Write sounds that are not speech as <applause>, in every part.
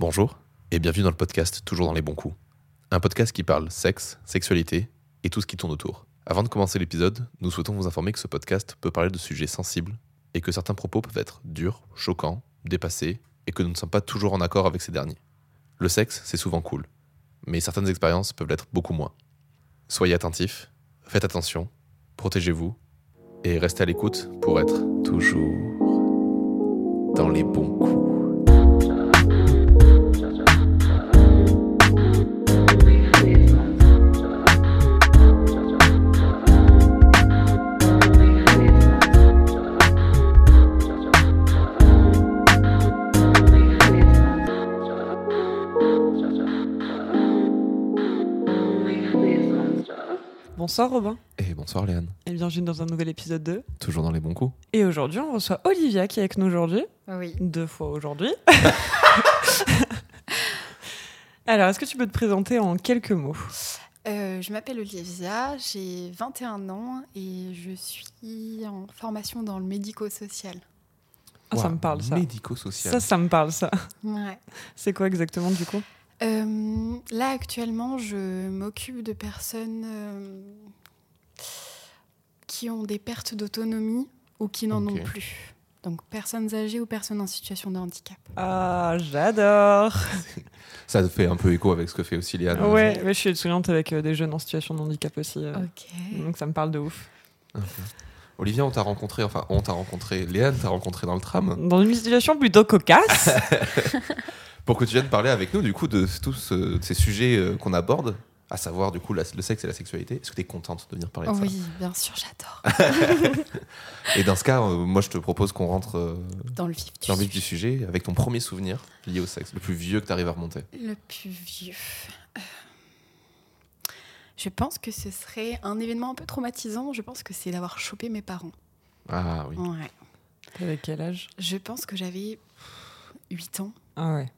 Bonjour et bienvenue dans le podcast Toujours dans les bons coups. Un podcast qui parle sexe, sexualité et tout ce qui tourne autour. Avant de commencer l'épisode, nous souhaitons vous informer que ce podcast peut parler de sujets sensibles et que certains propos peuvent être durs, choquants, dépassés et que nous ne sommes pas toujours en accord avec ces derniers. Le sexe, c'est souvent cool, mais certaines expériences peuvent l'être beaucoup moins. Soyez attentifs, faites attention, protégez-vous et restez à l'écoute pour être toujours dans les bons coups. Bonsoir Robin Et bonsoir Léane, et bienvenue dans un nouvel épisode 2. toujours dans les bons coups. Et aujourd'hui, on reçoit Olivia qui est avec nous aujourd'hui, Oui. deux fois aujourd'hui. <laughs> Alors, est-ce que tu peux te présenter en quelques mots? Euh, je m'appelle Olivia, j'ai 21 ans et je suis en formation dans le médico-social. Ah, Ça me parle ça. Médico-social. Ça, ça me parle ça. Ouais. C'est quoi exactement du coup? Euh, là, actuellement, je m'occupe de personnes euh, qui ont des pertes d'autonomie ou qui n'en ont plus. Donc, personnes âgées ou personnes en situation de handicap. Ah, j'adore <laughs> Ça fait un peu écho avec ce que fait aussi Léane. Ouais, mais je suis étudiante avec euh, des jeunes en situation de handicap aussi. euh. Donc ça me parle de ouf. Olivia, on t'a rencontré, enfin, on t'a rencontré, Léane t'a rencontré dans le tram Dans une situation plutôt cocasse. <laughs> pour que tu viennes parler avec nous du coup de tous euh, ces sujets euh, qu'on aborde, à savoir du coup la- le sexe et la sexualité. Est-ce que tu es contente de venir parler de oui, bien sûr, j'adore. ça <laughs> Et dans ce cas, euh, moi je te propose qu'on rentre euh, Dans le vif du dans le vif du sujet. avec ton premier souvenir lié au sexe, le plus vieux que tu arrives à remonter. Le plus vieux. Je pense que ce serait un événement un peu traumatisant. Je pense que c'est d'avoir chopé mes parents. Ah oui. Ouais. avec quel âge? Je pense que j'avais 8 ans. Ah ouais.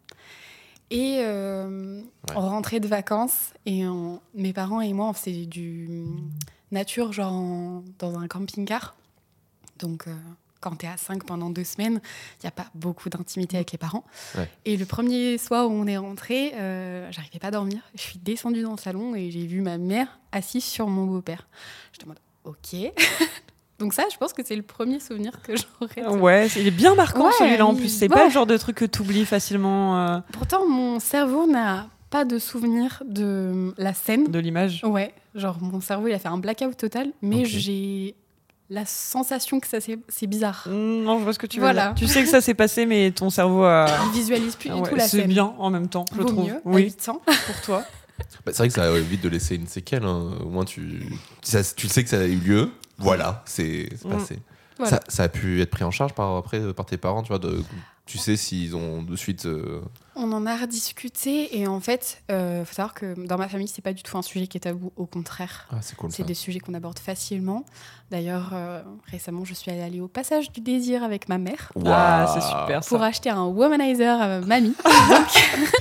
Et euh, Ouais. on rentrait de vacances et on- mes parents et moi, on faisait du nature, genre en- dans un camping-car. Donc, euh, quand tu es à 5 pendant deux semaines, il n'y a pas beaucoup d'intimité avec les parents. Ouais. Et le premier soir où on est rentré, euh, j'arrivais pas à dormir. Je suis descendue dans le salon et j'ai vu ma mère assise sur mon beau-père. J'étais en mode, ok. <laughs> Donc ça, je pense que c'est le premier souvenir que j'aurais. de- Ouais, c'est- il est bien marquant Ouais, celui-là en il- plus. C'est ouais. pas le genre de truc que tu oublies facilement euh, Pourtant, mon cerveau n'a pas de souvenir de la scène. de l'image. Ouais, genre mon cerveau il a fait un blackout total, mais j'ai la sensation que ça c'est c'est bizarre. Mm, Non, je vois ce que tu veux Voilà. dire. Tu sais que ça s'est passé, mais ton cerveau a. <laughs> Je visualise plus du Ah ouais, tout la c'est scène. bien en même temps, je Vaut trouve. mieux à oui, 8 ans. <laughs> pour toi. Bah, c'est vrai que ça évite de laisser une séquelle. hein. Au moins tu, ça- tu sais que ça a eu lieu. Voilà, c'est Mm. passé. Voilà. Ça, ça a pu être pris en charge par, après, par tes parents, tu vois, de, tu sais s'ils ont de suite... euh, On en a rediscuté et en fait, euh, faut savoir que dans ma famille c'est pas du tout un sujet qui est tabou, au contraire. Ah, c'est cool des sujets qu'on aborde facilement. D'ailleurs, euh, récemment, je suis allée au passage du désir avec ma mère Ah, Waouh. c'est super ça. pour acheter un womanizer à ma mamie. <laughs>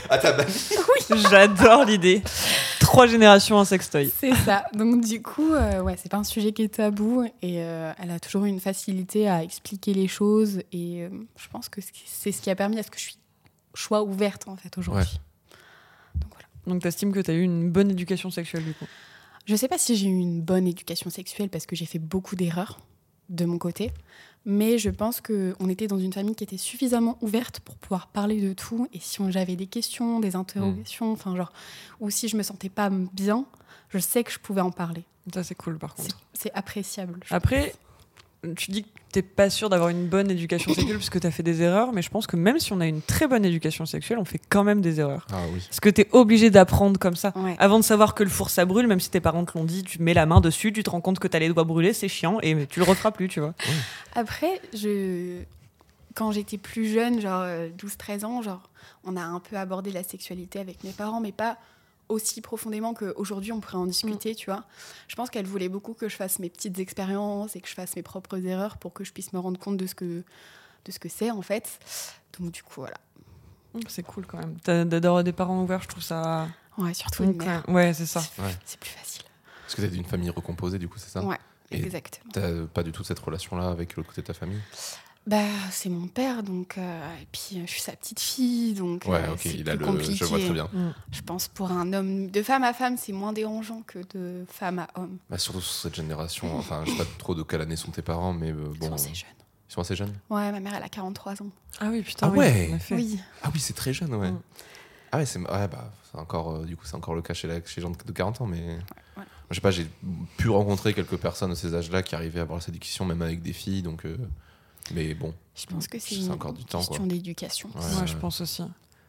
Ah, <laughs> ta mamie J'adore l'idée. Trois générations un sextoy. C'est ça. Donc du coup, euh, ouais, c'est pas un sujet qui est tabou et euh, elle a toujours eu une facilité à expliquer les choses et euh, je pense que c'est ce qui a permis à ce que je suis choix ouverte en fait aujourd'hui. Donc voilà. Donc t'estimes que t'as eu une bonne éducation sexuelle du coup? Je sais pas si j'ai eu une bonne éducation sexuelle parce que j'ai fait beaucoup d'erreurs de mon côté, mais je pense que on était dans une famille qui était suffisamment ouverte pour pouvoir parler de tout et si on- j'avais des questions, des interrogations, enfin genre ou si je me sentais pas bien, je sais que je pouvais en parler. Ça c'est cool par contre. C'est appréciable. Après, tu dis que t'es pas sûr d'avoir une bonne éducation sexuelle parce que t'as fait des erreurs, mais je pense que même si on a une très bonne éducation sexuelle, on fait quand même des erreurs. Ah oui. Parce que t'es obligé d'apprendre comme ça. Ouais. Avant de savoir que le four ça brûle, même si tes parents te l'ont dit, tu mets la main dessus, tu te rends compte que t'as les doigts brûlés, c'est chiant et tu le referas plus, tu vois. Après, je... quand j'étais plus jeune, genre euh, 12-13 ans, genre, on a un peu abordé la sexualité avec mes parents, mais pas aussi profondément qu'aujourd'hui on pourrait en discuter, tu vois. Je pense qu'elle voulait beaucoup que je fasse mes petites expériences et que je fasse mes propres erreurs pour que je puisse me rendre compte de ce que de ce que c'est en fait. Donc du coup, voilà. C'est cool quand même. D'avoir des parents ouverts, je trouve ça. Ouais, surtout une mère. Ouais, c'est ça. C'est- Ouais. C'est plus facile. Parce que t'es d'une famille recomposée, du coup, c'est ça? Ouais, Et exactement. T'as pas du tout cette relation-là avec l'autre côté de ta famille? Bah, c'est mon père, donc. euh, et puis, euh, je suis sa petite fille, donc. Ouais, euh, ok, c'est il a plus le. compliqué. Je vois très bien. Je pense pour un homme, de femme à femme, c'est moins dérangeant que de femme à homme. Bah, surtout sur cette génération. Enfin, je sais pas trop de quelle année sont tes parents, mais euh, Ils bon. sont assez jeunes. Ils sont assez jeunes? Ouais, ma mère, elle a 43 ans. Ah oui, putain. Ah oui, ouais. Oui. Ah oui, c'est très jeune, ouais. Mm. Ah ouais, c'est ouais, bah, c'est encore, euh, du coup, c'est encore le cas chez, la- chez les gens de 40 ans, mais. Je sais pas, j'ai pu rencontrer quelques personnes de ces âges-là qui arrivaient à avoir cette éducation, même avec des filles, donc. Mais bon, Je pense que c'est C'est une encore du temps, question d'éducation. Ouais. Ouais, je pense aussi.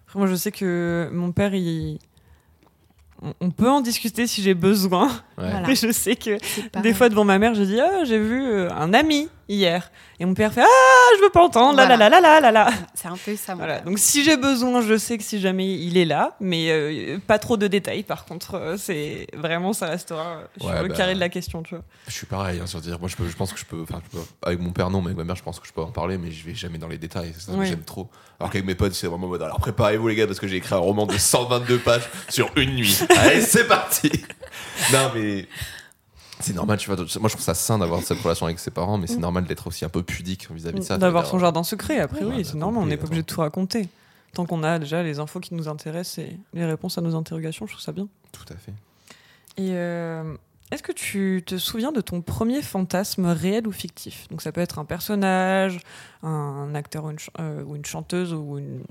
Après, moi, je sais que mon père, il. On- peut en discuter si j'ai besoin, ouais. <laughs> Voilà. mais je sais que des fois devant ma mère, je dis ah j'ai vu euh, un ami hier et mon père fait ah je veux pas entendre là là là là là là là. C'est un peu ça, mon Voilà. père. Donc si j'ai besoin, je sais que si jamais il est là, mais euh, pas trop de détails. Par contre, euh, c'est vraiment ça restera euh, sur Ouais, le bah. carré de la question, tu vois. Je suis pareil, hein, sur dire, moi je, peux, je pense que je peux, enfin, je peux- avec mon père non, mais avec ma mère je pense que je peux en parler, mais je vais jamais dans les détails, ça Oui. j'aime trop. Alors qu'avec mes potes c'est vraiment en mode, alors préparez-vous les gars parce que j'ai écrit un roman de 122 pages sur une nuit. <laughs> Allez c'est parti Non mais c'est normal, tu vois, moi je trouve ça sain d'avoir cette relation avec ses parents, mais c'est Mm. normal d'être aussi un peu pudique vis-à-vis de ça. D'avoir son dire, jardin secret, après oui, c'est normal, on n'est pas obligé de tout raconter. Tant qu'on a déjà les infos qui nous intéressent et les réponses à nos interrogations, je trouve ça bien. Tout à fait. Et euh, est-ce que tu te souviens de ton premier fantasme réel ou fictif? Donc ça peut être un personnage, un acteur ou une, ch- euh, ou une chanteuse ou une-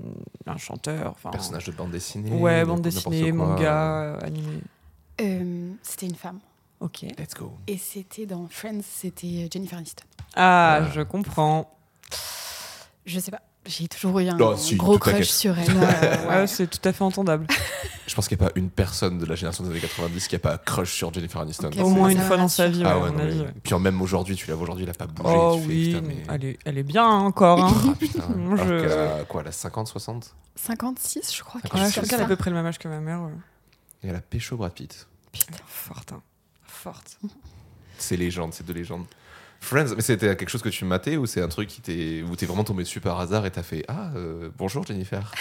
un chanteur. Personnage de bande dessinée. Ouais, bande dessinée, manga, euh, animé. Euh, c'était une femme. Ok. Let's go. Et c'était dans Friends, c'était Jennifer Aniston. Ah, Ouais. je comprends. Je sais pas. J'ai toujours eu un Oh, si, gros crush sur elle. Euh, <laughs> ouais. c'est tout à fait entendable. Je pense qu'il n'y a pas une personne de la génération des années 90 qui a pas crush sur Jennifer Aniston. Au moins une fois dans sa vie, Ah à ouais, mon non, avis. mais-. Puis même aujourd'hui, tu la vois aujourd'hui, elle a pas bougé. Oh tu fais, oui, putain, mais- elle, est, elle est bien encore. Hein. Ah, putain. <laughs> Moi, Alors je- qu'elle a quoi, elle a 50, 60 56, je crois. Ouais, quelque Ouais, chose je comme crois qu'elle a à peu près le même âge que ma mère. ouais. Et elle a pécho Brad Pitt. Putain, forte. hein. Forte. C'est légende, c'est de légende. Friends, mais c'était quelque chose que tu matais ou c'est un truc qui t'est où t'es vraiment tombé dessus par hasard et t'as fait ah euh, bonjour Jennifer. <laughs>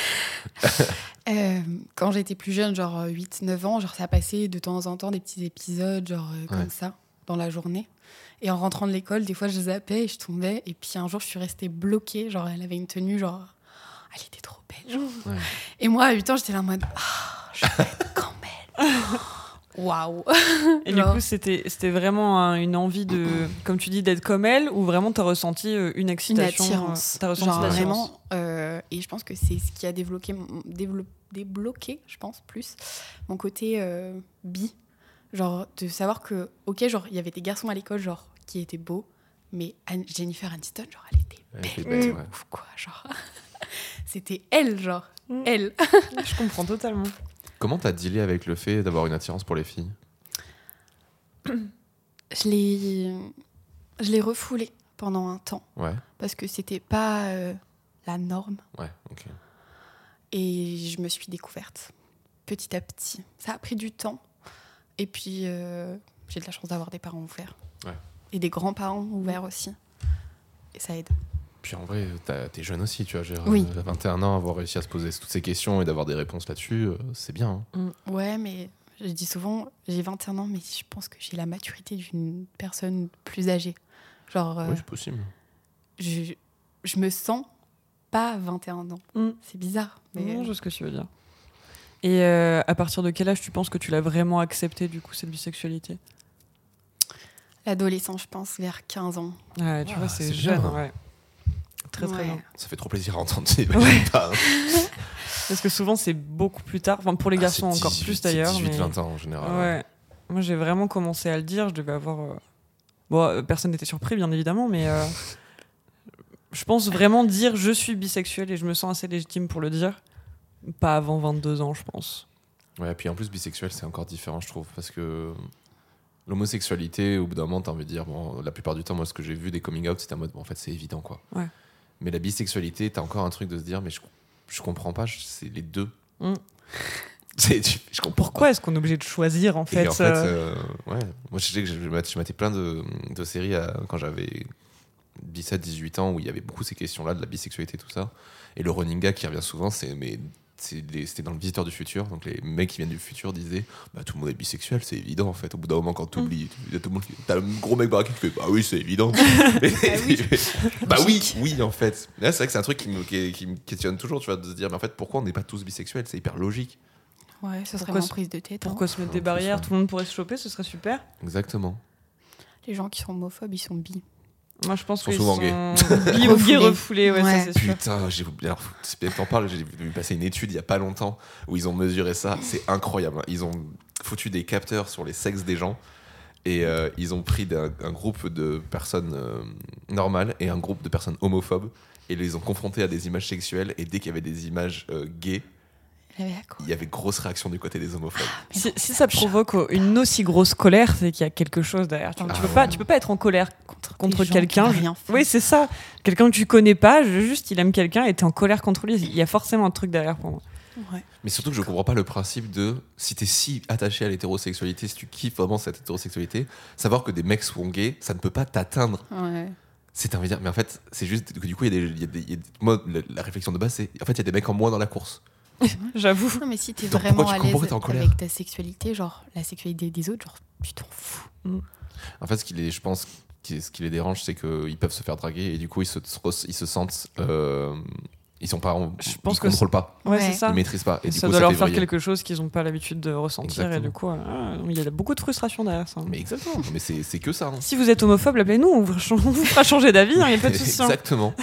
<laughs> Euh, quand j'étais plus jeune, genre 8-9 ans, genre ça passait de temps en temps des petits épisodes, genre euh, comme Ouais. ça, dans la journée. Et en rentrant de l'école, des fois je zappais et je tombais. Et puis un jour, je suis restée bloquée. Genre, elle avait une tenue, genre, elle était trop belle. genre. Ouais. Et moi, à 8 ans, j'étais là en mode, ah, je vais être comme elle. <laughs> Waouh! Et du coup, c'était c'était vraiment un- une envie de, comme tu dis, d'être comme elle ou vraiment t'as ressenti euh, une Une excitation attirance. euh, T'as ressenti Genre vraiment. euh, et je pense que c'est ce qui a débloqué, débloqué, je pense, plus mon côté euh, bi. Genre de savoir que, ok, genre il y avait des garçons à l'école, genre qui étaient beaux, mais Anne- Jennifer Aniston, genre elle était Elle belle. était ouais. ouf, quoi, genre. <laughs> C'était elle, genre. Mm. Elle. <laughs> Je comprends totalement. Comment t'as dealé avec le fait d'avoir une attirance pour les filles? Je l'ai. Je l'ai refoulée pendant un temps Ouais, parce que c'était pas euh, la norme. ouais, ok. Et je me suis découverte petit à petit. Ça a pris du temps. Et puis, euh, j'ai de la chance d'avoir des parents ouverts. Ouais. Et des grands-parents ouverts aussi. Et ça aide. Puis en vrai, t'es jeune aussi, tu vois. Oui. À 21 ans, avoir réussi à se poser toutes ces questions et d'avoir des réponses là-dessus, euh, c'est bien. hein. Ouais, mais je dis souvent, j'ai 21 ans, mais je pense que j'ai la maturité d'une personne plus âgée. Genre, euh, Oui, c'est possible. je, je me sens pas 21 ans. Mm. C'est bizarre. Mais Non, euh, je vois ce que tu veux dire. Et euh, à partir de quel âge tu penses que tu l'as vraiment accepté, du coup, cette bisexualité? l'adolescence, je pense, vers 15 ans. Ouais, tu Ah, vois, c'est c'est jeune, bien. ouais. Très, très Ouais. bien. Ça fait trop plaisir à entendre. pas, hein. <laughs> Parce que souvent, c'est beaucoup plus tard. Enfin, pour les Ah, garçons, encore 18, plus d'ailleurs. 18, mais- 20 ans en général. Ouais. Moi, j'ai vraiment commencé à le dire. Je devais avoir. euh, Bon, euh, personne n'était surpris, bien évidemment, mais euh, je pense vraiment dire je suis bisexuel et je me sens assez légitime pour le dire. Pas avant 22 ans, je pense. Ouais, puis en plus, bisexuel, c'est encore différent, je trouve, parce que l'homosexualité, au bout d'un moment, t'as envie de dire, bon, la plupart du temps, moi, ce que j'ai vu des coming out, c'était en mode, bon, en fait, c'est évident, quoi. Ouais. Mais la bisexualité, t'as encore un truc de se dire, mais je, je comprends pas, c'est les deux. Mm. <laughs> Je comprends Pourquoi est-ce qu'on est obligé de choisir, en Et fait, en fait, euh, euh, ouais. Moi, je sais que je, je plein de, de séries à- quand j'avais 17-18 ans où il y avait beaucoup ces questions-là, de la bisexualité, tout ça. Et le running gag qui revient souvent, c'est mais c'était dans le visiteur du futur. Donc les mecs qui viennent du futur disaient bah, tout le monde est bisexuel, c'est évident en fait. Au bout d'un moment, quand tu oublies, tout le monde t'as un gros mec baraqué qui fait bah oui, c'est évident. <laughs> <laughs> Et- bah oui, oui en fait. Là, c'est vrai que c'est un truc qui me, qui, qui me questionne toujours, tu vois, de se dire mais en fait pourquoi on n'est pas tous bisexuels? C'est hyper logique. Ouais, ce serait ce- prise de tête. hein. Pourquoi se mettre des barrières? Tout le monde pourrait se choper, ce serait super. Exactement. Les gens qui sont homophobes, ils sont bi. Moi, je pense Sont qu'ils souvent sont gays. bi ou gay Refoulés. ouais, Ouais. ça. Putain, j'ai alors, c'est bien que t'en parles, j'ai vu passer une étude il y a pas longtemps où ils ont mesuré ça, c'est incroyable. hein. Ils ont foutu des capteurs sur les sexes des gens et euh, ils ont pris un, groupe de personnes euh, normales et un groupe de personnes homophobes et ils les ont confrontés à des images sexuelles et dès qu'il y avait des images euh, gays, Elle avait à quoi il y avait grosse réaction du côté des homophobes. Mais Si, ça provoque une aussi grosse colère, c'est qu'il y a quelque chose derrière. Tu, Ah peux ouais. pas, tu peux pas être en colère contre, quelqu'un. Oui, c'est ça. Quelqu'un que tu connais pas, juste il aime quelqu'un et t'es en colère contre lui. Il y a forcément un truc derrière pour moi. Ouais. Mais surtout que je comprends pas le principe de si t'es si attaché à l'hétérosexualité, si tu kiffes vraiment cette hétérosexualité, savoir que des mecs sont gays, ça ne peut pas t'atteindre. Ouais. C'est un dire, mais en fait, c'est juste que du coup, il y a des, il y a des- il y a des- moi, la, la réflexion de base, c'est en fait, il y a des mecs en moins dans la course. <laughs> J'avoue. Non, mais si t'es vraiment à l'aise avec ta sexualité, genre la sexualité des autres, genre tu t'en fous. En fait, ce qui les, je pense, ce qui les dérange, c'est qu'ils peuvent se faire draguer et du coup, ils se, ils se sentent, euh, ils sont pas, Je pense ils que contrôlent pas, Ouais, Ouais. c'est ça. ils maîtrisent pas. Et du ça coup, doit leur faire vriller. quelque chose qu'ils n'ont pas l'habitude de ressentir et du coup, ah, il y a beaucoup de frustration derrière ça. Mais exactement, mais c'est c'est que ça. hein. Si vous êtes homophobe, appelez-nous, on vous, <laughs> fera changer d'avis, il n'y a pas de <laughs> souci. hein. Exactement.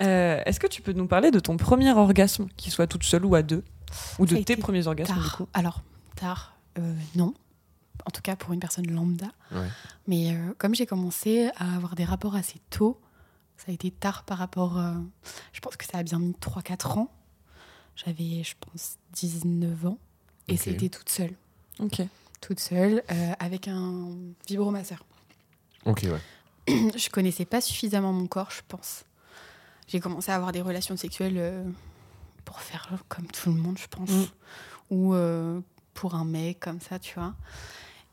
Euh, Est-ce que tu peux nous parler de ton premier orgasme, qu'il soit toute seule ou à deux Ou de tes premiers orgasmes du Tard. coup Alors, tard, euh, non. En tout cas pour une personne lambda. Ouais. Mais euh, comme j'ai commencé à avoir des rapports assez tôt, ça a été tard par rapport. euh, je pense que ça a bien mis 3-4 ans. J'avais, je pense, 19 ans. Et c'était toute seule. Ok. Toute seule, euh, avec un vibromasseur. Ok, ouais. <clears throat> je connaissais pas suffisamment mon corps, je pense. J'ai commencé à avoir des relations sexuelles euh, pour faire comme tout le monde, je pense. Mm. Ou euh, pour un mec, comme ça, tu vois.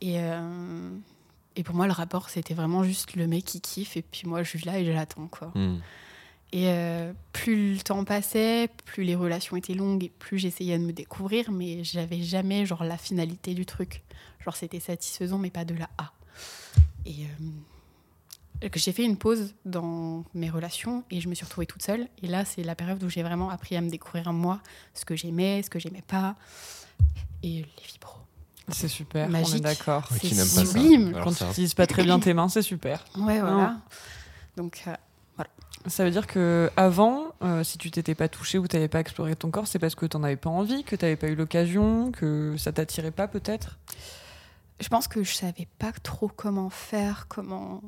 Et, euh, et pour moi, le rapport, c'était vraiment juste le mec qui kiffe, et puis moi, je suis là et je l'attends, quoi. Hmm. Et euh, plus le temps passait, plus les relations étaient longues, et plus j'essayais de me découvrir, mais j'avais jamais, genre, la finalité du truc. Genre, c'était satisfaisant, mais pas de la A. Et euh, que j'ai fait une pause dans mes relations et je me suis retrouvée toute seule. Et là, c'est la période où j'ai vraiment appris à me découvrir moi, ce que j'aimais, ce que j'aimais pas. Et les vibros. C'est super, on est Magique. d'accord. C'est sublime. Quand ça- tu n'utilises pas très bien tes mains, c'est super. Ouais, voilà. Donc, euh, Ça veut dire que avant, euh, si tu t'étais pas touché ou t'avais pas exploré ton corps, c'est parce que t'en avais pas envie, que t'avais pas eu l'occasion, que ça t'attirait pas peut-être? je pense que je savais pas trop comment faire, comment.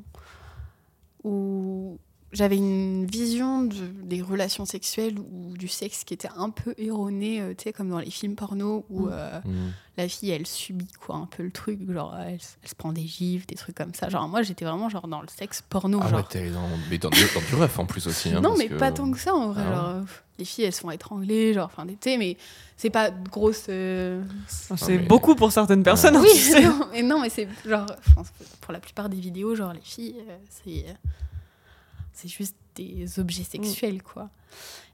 Ou j'avais une vision de- des relations sexuelles ou du sexe qui était un peu erronée, euh, tu sais, comme dans les films porno où Mm. euh, Hmm. la fille elle subit quoi un peu le truc, genre elle, elle se prend des gifs, des trucs comme ça. Genre moi j'étais vraiment genre dans le sexe porno. Ah genre. ouais, t'es dans, mais dans, du- dans du ref en plus aussi. hein, non, parce mais que- pas tant que ça en vrai. Ah genre, euh, les filles elles se font étrangler, genre, enfin, tu sais, mais c'est pas de grosse. euh, C'est mais- beaucoup pour certaines personnes. hein, oui, tu sais. <laughs> non, mais non, mais c'est genre, je pense que pour la plupart des vidéos, genre les filles, euh, c'est c'est juste des objets sexuels, quoi.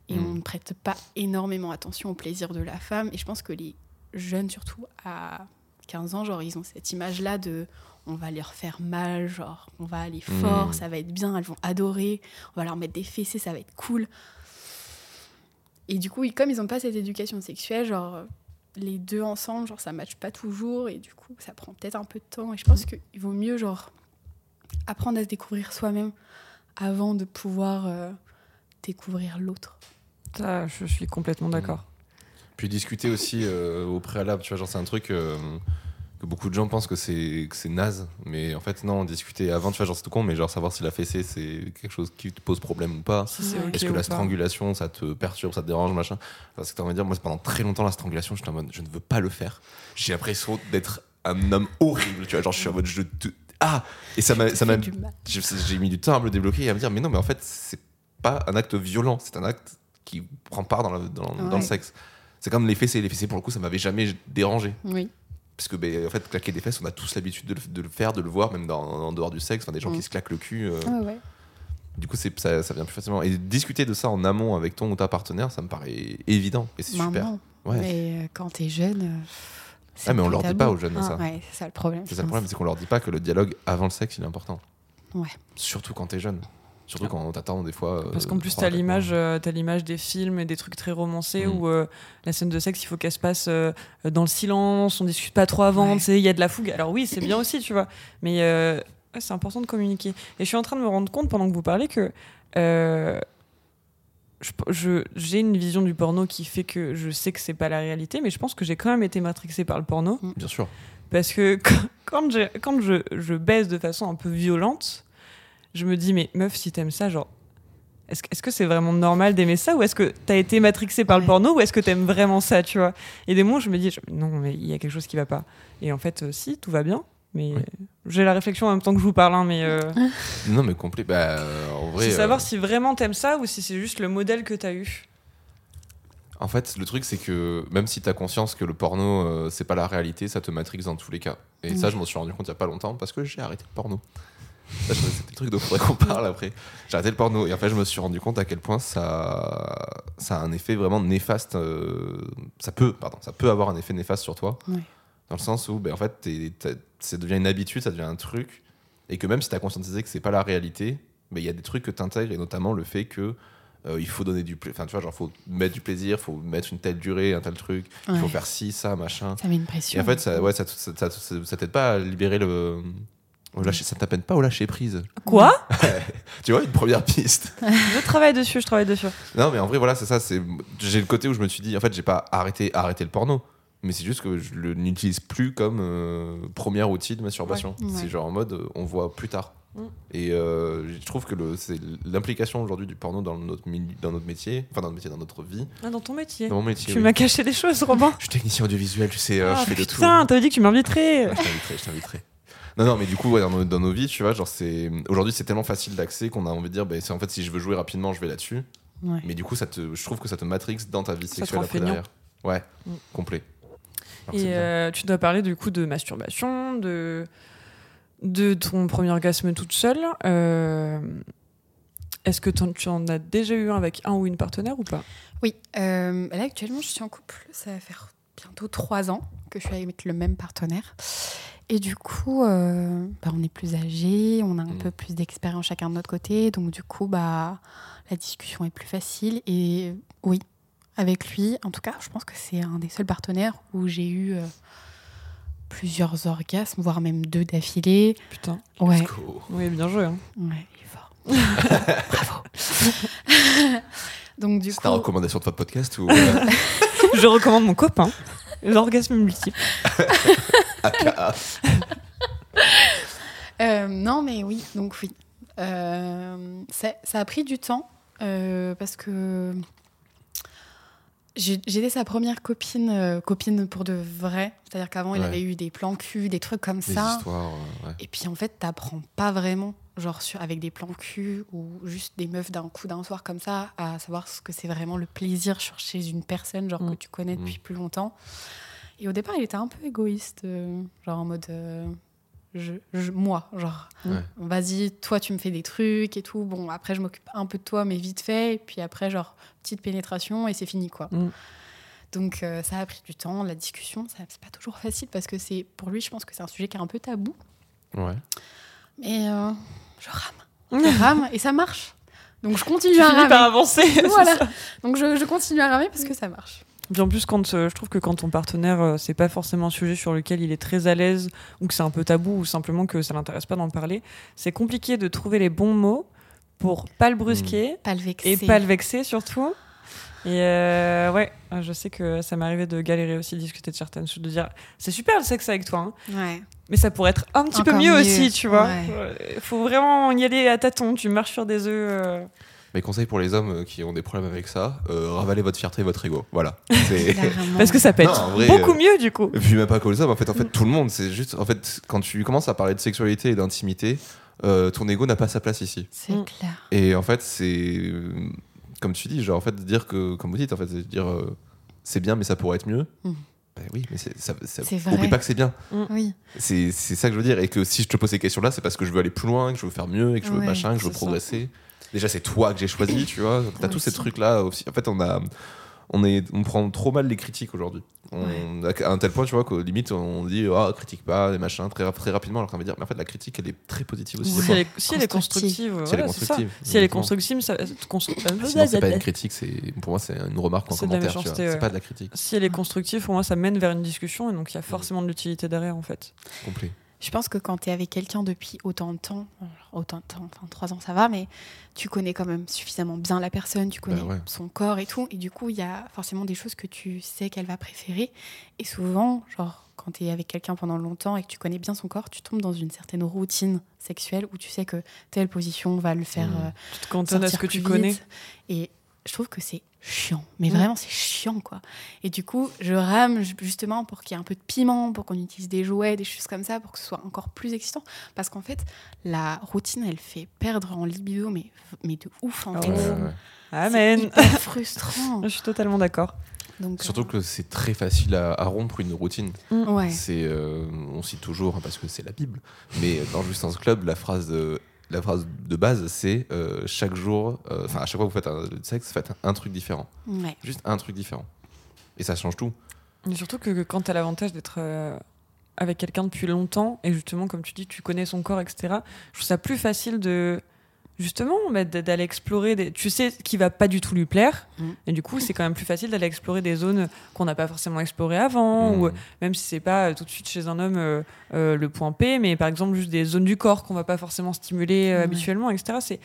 Et Mm. on ne prête pas énormément attention au plaisir de la femme. Et je pense que les jeunes, surtout à 15 ans, genre ils ont cette image-là de on va leur faire mal, genre on va aller fort, Mm. ça va être bien, elles vont adorer, on va leur mettre des fessées, ça va être cool. Et du coup, comme ils n'ont pas cette éducation sexuelle, genre les deux ensemble, genre ça matche pas toujours et du coup ça prend peut-être un peu de temps. Et je pense qu'il vaut mieux genre apprendre à se découvrir soi-même avant de pouvoir euh, découvrir l'autre. Ça, je suis complètement d'accord. Puis discuter aussi euh, au préalable, tu vois, genre c'est un truc euh, que beaucoup de gens pensent que c'est que c'est naze, mais en fait non, discuter avant, tu vois, genre c'est tout con, mais genre savoir si la fessée c'est quelque chose qui te pose problème ou pas. Si Est-ce que la pas. strangulation ça te perturbe, ça te dérange, machin? Parce que t'as envie de dire, moi pendant très longtemps la strangulation, j'étais en mode je ne veux pas le faire. J'ai l'impression d'être un homme horrible, tu vois, genre je suis en mode je te... Ah Et ça m'a j'ai mis du temps à me le débloquer et à me dire mais non mais en fait c'est pas un acte violent c'est un acte qui prend part dans, la- dans, le sexe c'est comme les fessées les fessées pour le coup ça m'avait jamais dérangé Oui. parce que ben, en fait claquer des fesses on a tous l'habitude de, le- de le faire de le voir même dans, en dehors du sexe enfin des gens Mm. qui se claquent le cul euh, Ouais, ouais. Du coup, c'est, ça, ça vient plus facilement. Et discuter de ça en amont avec ton ou ta partenaire, ça me paraît évident. Et c'est super. Ouais. Mais euh, quand t'es jeune. euh, Ah, mais on plus leur dit pas aux jeunes Ah, ça. Ouais, c'est ça le problème. C'est ça le problème, c'est qu'on leur dit pas que le dialogue avant le sexe, il est important. Ouais. Surtout quand t'es jeune. Surtout quand on t'attend des fois. Parce euh, qu'en plus, trois, t'as l'image, euh, t'as l'image des films et des trucs très romancés Mm. où euh, la scène de sexe, il faut qu'elle se passe euh, dans le silence, on discute pas trop avant, Ouais. tu sais, il y a de la fougue. Alors oui, c'est bien aussi, tu vois, mais euh, ouais, c'est important de communiquer. Et je suis en train de me rendre compte pendant que vous parlez que euh, je- je- j'ai une vision du porno qui fait que je sais que c'est pas la réalité, mais je pense que j'ai quand même été matrixée par le porno. Bien sûr. Parce que <laughs> quand, quand, j'ai- quand je, je baise de façon un peu violente, je me dis, mais meuf, si t'aimes ça, genre, est-ce, que- est-ce que c'est vraiment normal d'aimer ça ou est-ce que t'as été matrixé par le porno ou est-ce que t'aimes vraiment ça, tu vois? Et des moments, je me dis, je- non, mais il y a quelque chose qui va pas. Et en fait, euh, si, tout va bien. Mais Ouais. j'ai la réflexion en même temps que je vous parle, hein, mais euh, <laughs> Non, mais complet. Bah, euh, en vrai. c'est savoir euh, si vraiment t'aimes ça ou si c'est juste le modèle que t'as eu. En fait, le truc, c'est que même si t'as conscience que le porno, euh, c'est pas la réalité, ça te matrixe dans tous les cas. Et ça, je m'en suis rendu compte il y a pas longtemps parce que j'ai arrêté le porno. Ça, je- C'était le truc dont faudrait qu'on parle après. J'ai arrêté le porno et en fait, je me suis rendu compte à quel point ça, ça a un effet vraiment néfaste. euh, Ça peut, pardon, ça peut avoir un effet néfaste sur toi. Ouais. Dans le sens où, ben, en fait, t'es- ça devient une habitude, ça devient un truc. Et que même si t'as conscientisé que c'est pas la réalité, mais il y a des trucs que t'intègres et notamment le fait que euh, il faut donner du plaisir. Enfin, tu vois, genre, faut mettre du plaisir, faut mettre une telle durée, un tel truc. Il faut faire ci, ça, machin. Ça met une pression. Et en fait, ça, ouais, ça, ça, ça- ça- ça t'aide pas à libérer le. au lâcher- ça t'appelle pas au lâcher prise. Quoi? <laughs> Tu vois, une première piste. <laughs> Je travaille dessus, je travaille dessus. Non, mais en vrai, voilà, c'est ça. C'est j'ai le côté où je me suis dit, en fait, j'ai pas arrêté, arrêté le porno, mais c'est juste que je le n'utilise plus comme euh, premier outil de masturbation. Ouais. C'est genre en mode, euh, on voit plus tard. Mm. Et euh, je trouve que c'est l'implication aujourd'hui du porno dans notre, dans notre métier, enfin dans notre métier, dans notre vie, Ah, dans ton métier. dans mon métier. Tu oui. m'as caché des choses, Robin. <laughs> Je suis technicien audiovisuel, tu sais, euh, Ah, je fais de tout. putain, t'avais dit que tu m'inviterais. Ouais, je t'inviterai, je t'inviterai. Non, non, mais du coup, ouais, dans, nos, dans nos vies, tu vois, genre, c'est. Aujourd'hui, c'est tellement facile d'accès qu'on a envie de dire, bah, c'est en fait, si je veux jouer rapidement, je vais là-dessus. Ouais. Mais du coup, ça te, je trouve que ça te matrix dans ta vie sexuelle après derrière. Ouais, Mm. complet. Alors Et euh, tu dois parler du coup de masturbation, de, de ton premier orgasme toute seule. Euh, Est-ce que tu en as déjà eu un avec un ou une partenaire ou pas? Oui, euh, là actuellement je suis en couple, ça va faire bientôt trois ans que je suis avec le même partenaire. Et du coup, euh, bah, on est plus âgés, on a un Mm. peu plus d'expérience chacun de notre côté, donc du coup, bah, la discussion est plus facile. Et oui, avec lui, en tout cas, je pense que c'est un des seuls partenaires où j'ai eu euh, plusieurs orgasmes, voire même deux d'affilée. Putain. Ouais, Let's go. Oui, bien joué. hein. ouais, il est fort. <laughs> Bravo. donc du C'est ta recommandation de votre podcast ou euh, <laughs> Je recommande mon copain. L'orgasme multiple. <laughs> AKA Euh, non, mais oui, donc oui. Euh, ça, a pris du temps euh, parce que j'étais sa première copine, euh, copine pour de vrai. C'est-à-dire qu'avant, il avait eu des plans cul, des trucs comme des ça. histoires. euh, ouais. Et puis en fait, t'apprends pas vraiment, genre sur, avec des plans cul ou juste des meufs d'un coup d'un soir comme ça, à savoir ce que c'est vraiment le plaisir chez une personne, genre Mm. que tu connais depuis plus longtemps. Et au départ, il était un peu égoïste, euh, genre en mode euh, je, je- moi, genre Ouais. vas-y, toi tu me fais des trucs et tout. Bon, après je m'occupe un peu de toi, mais vite fait. Et puis après, genre petite pénétration et c'est fini quoi. Mm. Donc euh, ça a pris du temps, la discussion, c'est pas toujours facile parce que c'est pour lui, je pense que c'est un sujet qui est un peu tabou. Ouais. Mais euh, je rame. <laughs> Je rame et ça marche. Donc je continue Tu à finis par ramer. avancer. <laughs> Voilà. Donc je, je continue à ramer parce que ça marche. En plus, quand, euh, je trouve que quand ton partenaire, euh, c'est pas forcément un sujet sur lequel il est très à l'aise, ou que c'est un peu tabou, ou simplement que ça l'intéresse pas d'en parler, c'est compliqué de trouver les bons mots pour pas le brusquer Pas le vexer. et pas le vexer surtout. Et euh, ouais, je sais que ça m'est arrivé de galérer aussi, de discuter de certaines choses, de dire c'est super le sexe avec toi, hein, Ouais. mais ça pourrait être un petit peu mieux, mieux, aussi, tu vois. ouais. Euh, Faut vraiment y aller à tâtons, tu marches sur des œufs. Mes conseils pour les hommes euh, qui ont des problèmes avec ça, euh, ravalez votre fierté et votre ego. Voilà. <laughs> Parce que ça peut Non, être vrai, beaucoup euh, mieux du coup. Et puis même pas que les hommes, en fait, en fait, tout le monde, c'est juste, en fait, quand tu commences à parler de sexualité et d'intimité, euh, ton ego n'a pas sa place ici. C'est Mm. clair. Et en fait, c'est comme tu dis, genre en fait, de dire que, comme vous dites, en fait, c'est de dire euh, c'est bien, mais ça pourrait être mieux. Mm. Ben oui, mais c'est, ça, ça- C'est vrai. oublie pas que c'est bien. Oui. C'est, c'est ça que je veux dire. Et que si je te pose ces questions-là, c'est parce que je veux aller plus loin, que je veux faire mieux, et que je veux Ouais, machin, que je veux ça. Déjà c'est toi que j'ai choisi, tu vois. T'as tous ces Aussi. trucs là aussi. En fait, on a, on est, on prend trop mal les critiques aujourd'hui. À un tel point, tu vois, qu'au limite, on dit, ah, critique pas, les machins, très, très rapidement, alors qu'on va dire, mais en fait, la critique, elle est très positive aussi. Si elle est, si elle est Constructive. constructive, Si elle est c'est ça. constructive, Si elle est constructive, ça, constru- Sinon, c'est pas une critique, c'est pour moi, c'est une remarque en C'est de la commentaire, tu vois. méchanceté, C'est ouais. pas de la critique, si elle est constructive, pour moi, ça mène vers une discussion et donc il y a forcément de l'utilité derrière en fait. complet. Je pense que quand tu es avec quelqu'un depuis autant de temps, autant de temps, enfin trois ans ça va, mais tu connais quand même suffisamment bien la personne, tu connais ouais. son corps et tout, et du coup il y a forcément des choses que tu sais qu'elle va préférer, et souvent, genre quand tu es avec quelqu'un pendant longtemps et que tu connais bien son corps, tu tombes dans une certaine routine sexuelle où tu sais que telle position va le faire Mmh. euh, Tu te cantonnes à ce que tu connais. vite. Et je trouve que c'est chiant. Mais Mm. vraiment, c'est chiant, quoi. Et du coup, je rame ju- justement pour qu'il y ait un peu de piment, pour qu'on utilise des jouets, des choses comme ça, pour que ce soit encore plus excitant. Parce qu'en fait, la routine, elle fait perdre en libido, mais, mais de ouf, en Ah fait. ouais. Ouais, C'est ouais, ouais. Amen. hyper <laughs> frustrant. Je suis totalement d'accord. Donc, Surtout euh, que c'est très facile à, à rompre une routine. ouais. C'est, euh, on cite toujours hein, parce que c'est la Bible, mais dans Justance Club, la phrase de, la phrase de base, c'est euh, chaque jour, euh, enfin à chaque fois que vous faites un sexe, faites un, un truc différent, Ouais. juste un truc différent, et ça change tout. Et surtout que, que quand tu as l'avantage d'être euh, avec quelqu'un depuis longtemps, et justement, comme tu dis, tu connais son corps, etc., je trouve ça plus facile de. Justement, bah, d'aller explorer. Des... Tu sais qui va pas du tout lui plaire, Mm. et du coup, c'est quand même plus facile d'aller explorer des zones qu'on n'a pas forcément explorées avant, Mmh. ou même si c'est pas euh, tout de suite chez un homme euh, euh, le point P, mais par exemple, juste des zones du corps qu'on va pas forcément stimuler euh, habituellement, etc. C'est...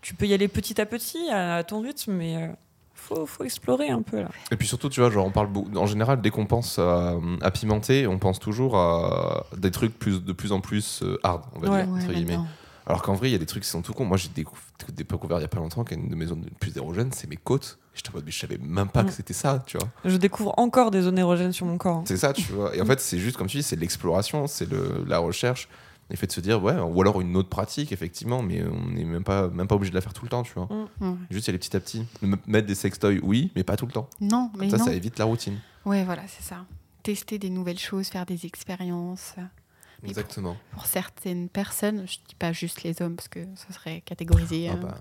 Tu peux y aller petit à petit, à, à ton rythme, mais. euh, Faut, faut explorer un peu là. Et puis surtout, tu vois, genre on parle beaucoup, en général, dès qu'on pense à, à pimenter, on pense toujours à des trucs plus, de plus en plus euh, hard, on va Ouais. dire, Ouais, entre guillemets. Alors qu'en vrai, il y a des trucs qui sont tout cons. Moi, j'ai décou- découvert il y a pas longtemps qu'une de mes zones les plus érogènes, c'est mes côtes. Mode, mais je savais même pas Mm. que c'était ça, tu vois. Je découvre encore des zones érogènes sur mon corps. hein. C'est ça, tu vois. Et en fait, c'est juste, comme tu dis, c'est l'exploration, c'est le- la recherche, le fait de se dire, ouais, ou alors une autre pratique, effectivement, mais on n'est même pas, même pas obligé de la faire tout le temps, tu vois. Ouais. Juste y aller petit à petit. Mettre des sextoys, oui, mais pas tout le temps. Non, mais ça, non. ça évite la routine. Ouais, voilà, c'est ça. Tester des nouvelles choses, faire des expériences. Mais Exactement. Pour certaines personnes, je dis pas juste les hommes parce que ce serait catégorisé. Ah euh, bah,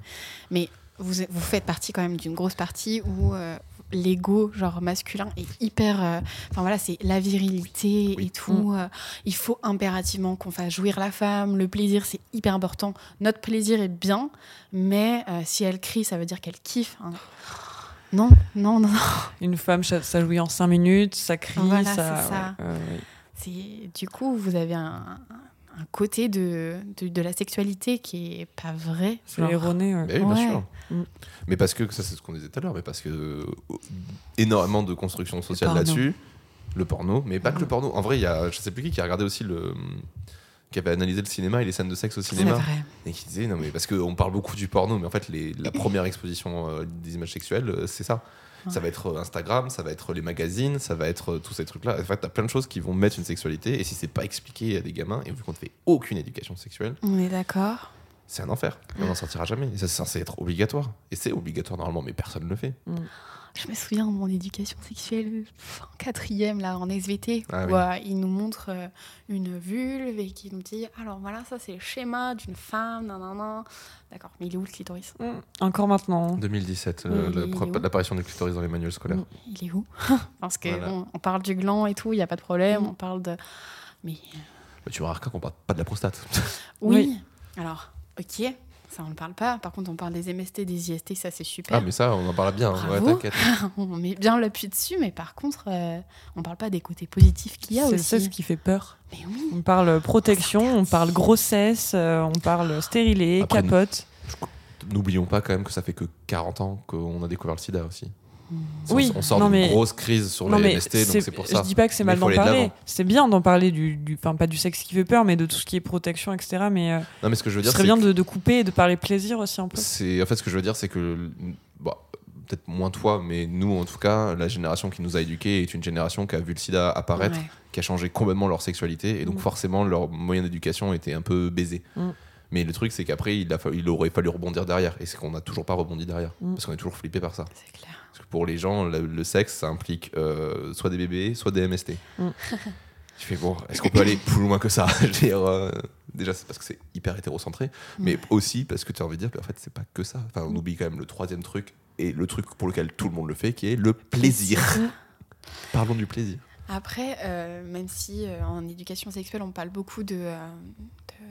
Mais vous, vous faites partie quand même d'une grosse partie où euh, l'ego, genre masculin, est hyper. euh, Enfin voilà, c'est la virilité Oui. et tout. euh, il faut impérativement qu'on fasse jouir la femme. Le plaisir, c'est hyper important. Notre plaisir est bien, mais euh, si elle crie, ça veut dire qu'elle kiffe. hein. Non, non, non. non. Une femme, ça, ça jouit en 5 minutes, ça crie, Voilà, ça. c'est ça. ouais, euh, ouais. C'est du coup, vous avez un, un côté de, de, de la sexualité qui est pas vrai. C'est genre. erroné. ouais. oui, bien Ouais. sûr. Mm. Mais parce que, ça c'est ce qu'on disait tout à l'heure, mais parce que euh, énormément de construction sociale là-dessus, le porno, mais pas que Mm. le porno. En vrai, il y a, je sais plus qui, qui a regardé aussi le. Qui avait analysé le cinéma et les scènes de sexe au C'est cinéma. vrai. Et qui disait, non, mais parce qu'on parle beaucoup du porno, mais en fait, les- la première exposition euh, des images sexuelles, euh, c'est ça. Ça va être euh, Instagram, ça va être les magazines, ça va être tous ces trucs-là. En fait, t'as plein de choses qui vont mettre une sexualité, et si c'est pas expliqué à des gamins, et vu qu'on ne fait aucune éducation sexuelle, On est d'accord. c'est un enfer. Et on n'en sortira jamais. C'est censé être obligatoire. Et c'est obligatoire normalement, mais personne ne le fait. Je me souviens de mon éducation sexuelle en quatrième, là, en SVT, Ah où oui. euh, ils nous montrent euh, une vulve et qui nous dit alors voilà, ça c'est le schéma d'une femme, nanana. D'accord, mais il est où le clitoris? Mm. Encore maintenant. 2017, Oui, euh, l'apparition du clitoris dans les manuels scolaires. Mm, Il est où? <laughs> Parce que Voilà. bon, on parle du gland et tout, il n'y a pas de problème, Mm. on parle de. Mais Bah, tu remarques qu'on parle pas de la prostate. oui. Oui. Alors, ok, ça on ne parle pas. Par contre, on parle des MST, des IST, ça c'est super. ah, mais ça, on en parle bien. hein. Ouais, t'inquiète. <laughs> on met bien l'appui dessus, mais par contre, euh, on parle pas des côtés positifs qu'il y a C'est aussi. c'est ce qui fait peur. Mais oui. On parle protection, on parle grossesse, euh, on parle stérilé, Après, capote. N'oublions pas quand même que ça fait que 40 ans qu'on a découvert le sida aussi. On- Oui, on sort d'une grosse crise sur Non, les MST, donc c'est pour ça. Je dis pas que c'est mal d'en parler. C'est bien d'en parler du, du, enfin pas du sexe qui fait peur, mais de tout ce qui est protection, etc. Mais euh, Non, mais ce que je veux dire, c'est bien de, de couper et de parler plaisir aussi un peu. c'est en fait ce que je veux dire, c'est que bon, peut-être moins toi, mais nous en tout cas, la génération qui nous a éduqués est une génération qui a vu le SIDA apparaître, Ouais. qui a changé complètement leur sexualité, et donc Mm. forcément leur moyen d'éducation était un peu baisé. Mm. Mais le truc, c'est qu'après, il, a fa- il aurait fallu rebondir derrière, et c'est qu'on n'a toujours pas rebondi derrière, Mm. parce qu'on est toujours flippé par ça. C'est clair. Pour les gens, le, le sexe, ça implique euh, soit des bébés, soit des MST. Mm. <laughs> Je fais bon, est-ce qu'on peut aller plus loin que ça? <laughs> Je veux dire, euh, Déjà, c'est parce que c'est hyper hétérocentré, mais aussi parce que tu as envie de dire qu'en fait, c'est pas que ça. Enfin, on oublie quand même le troisième truc et le truc pour lequel tout le monde le fait, qui est le plaisir. <laughs> Parlons du plaisir. Après, euh, même si euh, en éducation sexuelle, on parle beaucoup de, euh,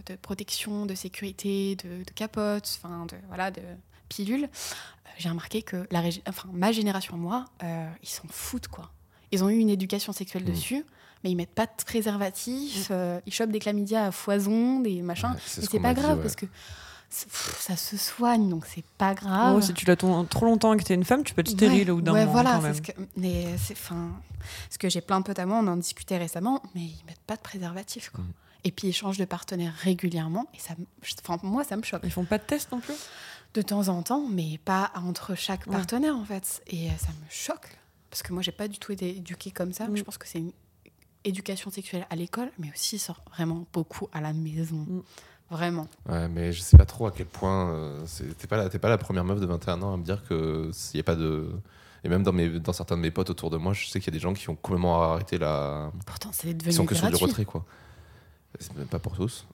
de, de protection, de sécurité, de, de capotes, enfin, de, voilà, de pilules, euh, j'ai remarqué que la enfin, ma génération, moi, euh, ils s'en foutent, quoi. Ils ont eu une éducation sexuelle Mm. dessus, mais ils mettent pas de préservatif, euh, ils chopent des chlamydia à foison, des machins. Ouais, c'est ce pas dit, grave ouais. parce que pff, ça se soigne, donc c'est pas grave. Oh, si tu l'as ton- trop longtemps et que t'es une femme, tu peux être stérile Ouais, bout d'un ouais, moment. voilà, quand c'est même. ce que, mais c'est, ce que j'ai plein de potes à moi, on en discutait récemment, mais ils mettent pas de préservatif, quoi. Mm. Et puis ils changent de partenaire régulièrement, et ça, moi, ça me choque. Ils font pas de test non plus? De temps en temps, mais pas entre chaque Ouais. partenaire, en fait. Et euh, ça me choque, parce que moi, j'ai pas du tout été éduquée comme ça. Mm. Je pense que c'est une éducation sexuelle à l'école, mais aussi ça sort vraiment beaucoup à la maison. Mm. Vraiment. Ouais, mais je sais pas trop à quel point. euh, c'est- T'es pas, la- pas la première meuf de 21 ans à me dire que s'il y a pas de. Et même dans, mes, dans certains de mes potes autour de moi, je sais qu'il y a des gens qui ont complètement arrêté la. Pourtant, c'est devenu sont que sur du gratuit. retrait, quoi. C'est même pas pour tous.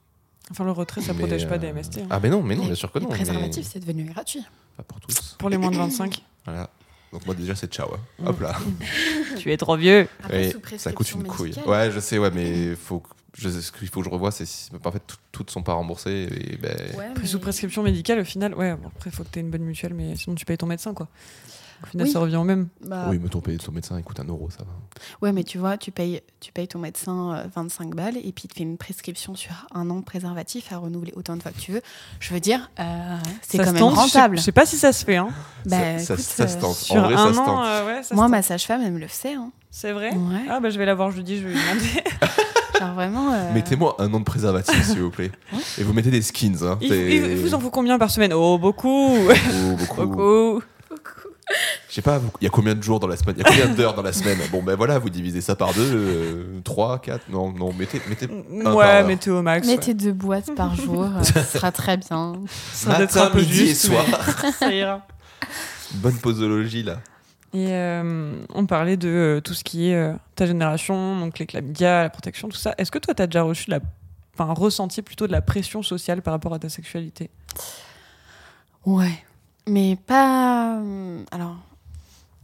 Enfin, le retrait, ça Mais, protège pas euh, des MST. hein. Ah, mais non, mais non, Les- bien sûr que les non. mais préservatifs, c'est devenu gratuit. Pas pour tous. Pour les moins de 25. <coughs> Voilà. Donc, moi, déjà, c'est ciao. hein. Mm. Hop là. <laughs> tu es trop vieux. Après, Et sous ça coûte une couille. Ouais, je sais, ouais, mais faut que- je, ce qu'il faut que je revoie, c'est si en fait tout- toutes sont pas remboursées. Et ben, Ouais, mais- sous prescription médicale, au final, ouais, bon, après, faut que tu aies une bonne mutuelle, mais sinon, tu payes ton médecin, quoi. Au final, Oui. ça revient au même. Bah, Oui, mais ton, pay- ton médecin il coûte un euro, ça va. Ouais, mais tu vois, tu payes, tu payes ton médecin euh, 25 balles et puis il te fait une prescription sur un an de préservatif à renouveler autant de fois que tu veux. Je veux dire, euh, c'est quand même tente, je sais- rentable. Je sais pas si ça se fait. Hein. Bah, ça, ça- écoute, ça se euh, tente. Sur En vrai, un ça se an, tente. euh, ouais, ça se Moi, tente. ma sage-femme, elle me le fait. Hein. C'est vrai? Ouais. Ah, bah, je vais la voir jeudi, je vais lui demander. <laughs> <laughs> Genre vraiment. euh, Mettez-moi un an de préservatif, s'il vous plaît. Et vous mettez des skins. Hein. il, C'est- il vous en faut combien par semaine? Oh, beaucoup Oh, beaucoup. Beaucoup <laughs> sais pas, il y a combien de jours dans la semaine Il y a combien d'heures dans la semaine? Bon, ben voilà, vous divisez ça par deux, euh, trois, quatre. Non, non, mettez, mettez un par Ouais, heure. mettez au max. Mettez deux boîtes par jour, euh, ce sera très bien. Ça être un matin, peu midi juste, et soir. <laughs> ça ira. Bonne posologie là. Et euh, on parlait de euh, tout ce qui est euh, ta génération, donc les chlamydia, la protection, tout ça. Est-ce que toi, tu as déjà reçu de la. Enfin, ressenti plutôt de la pression sociale par rapport à ta sexualité? Ouais. Mais pas. euh, Alors,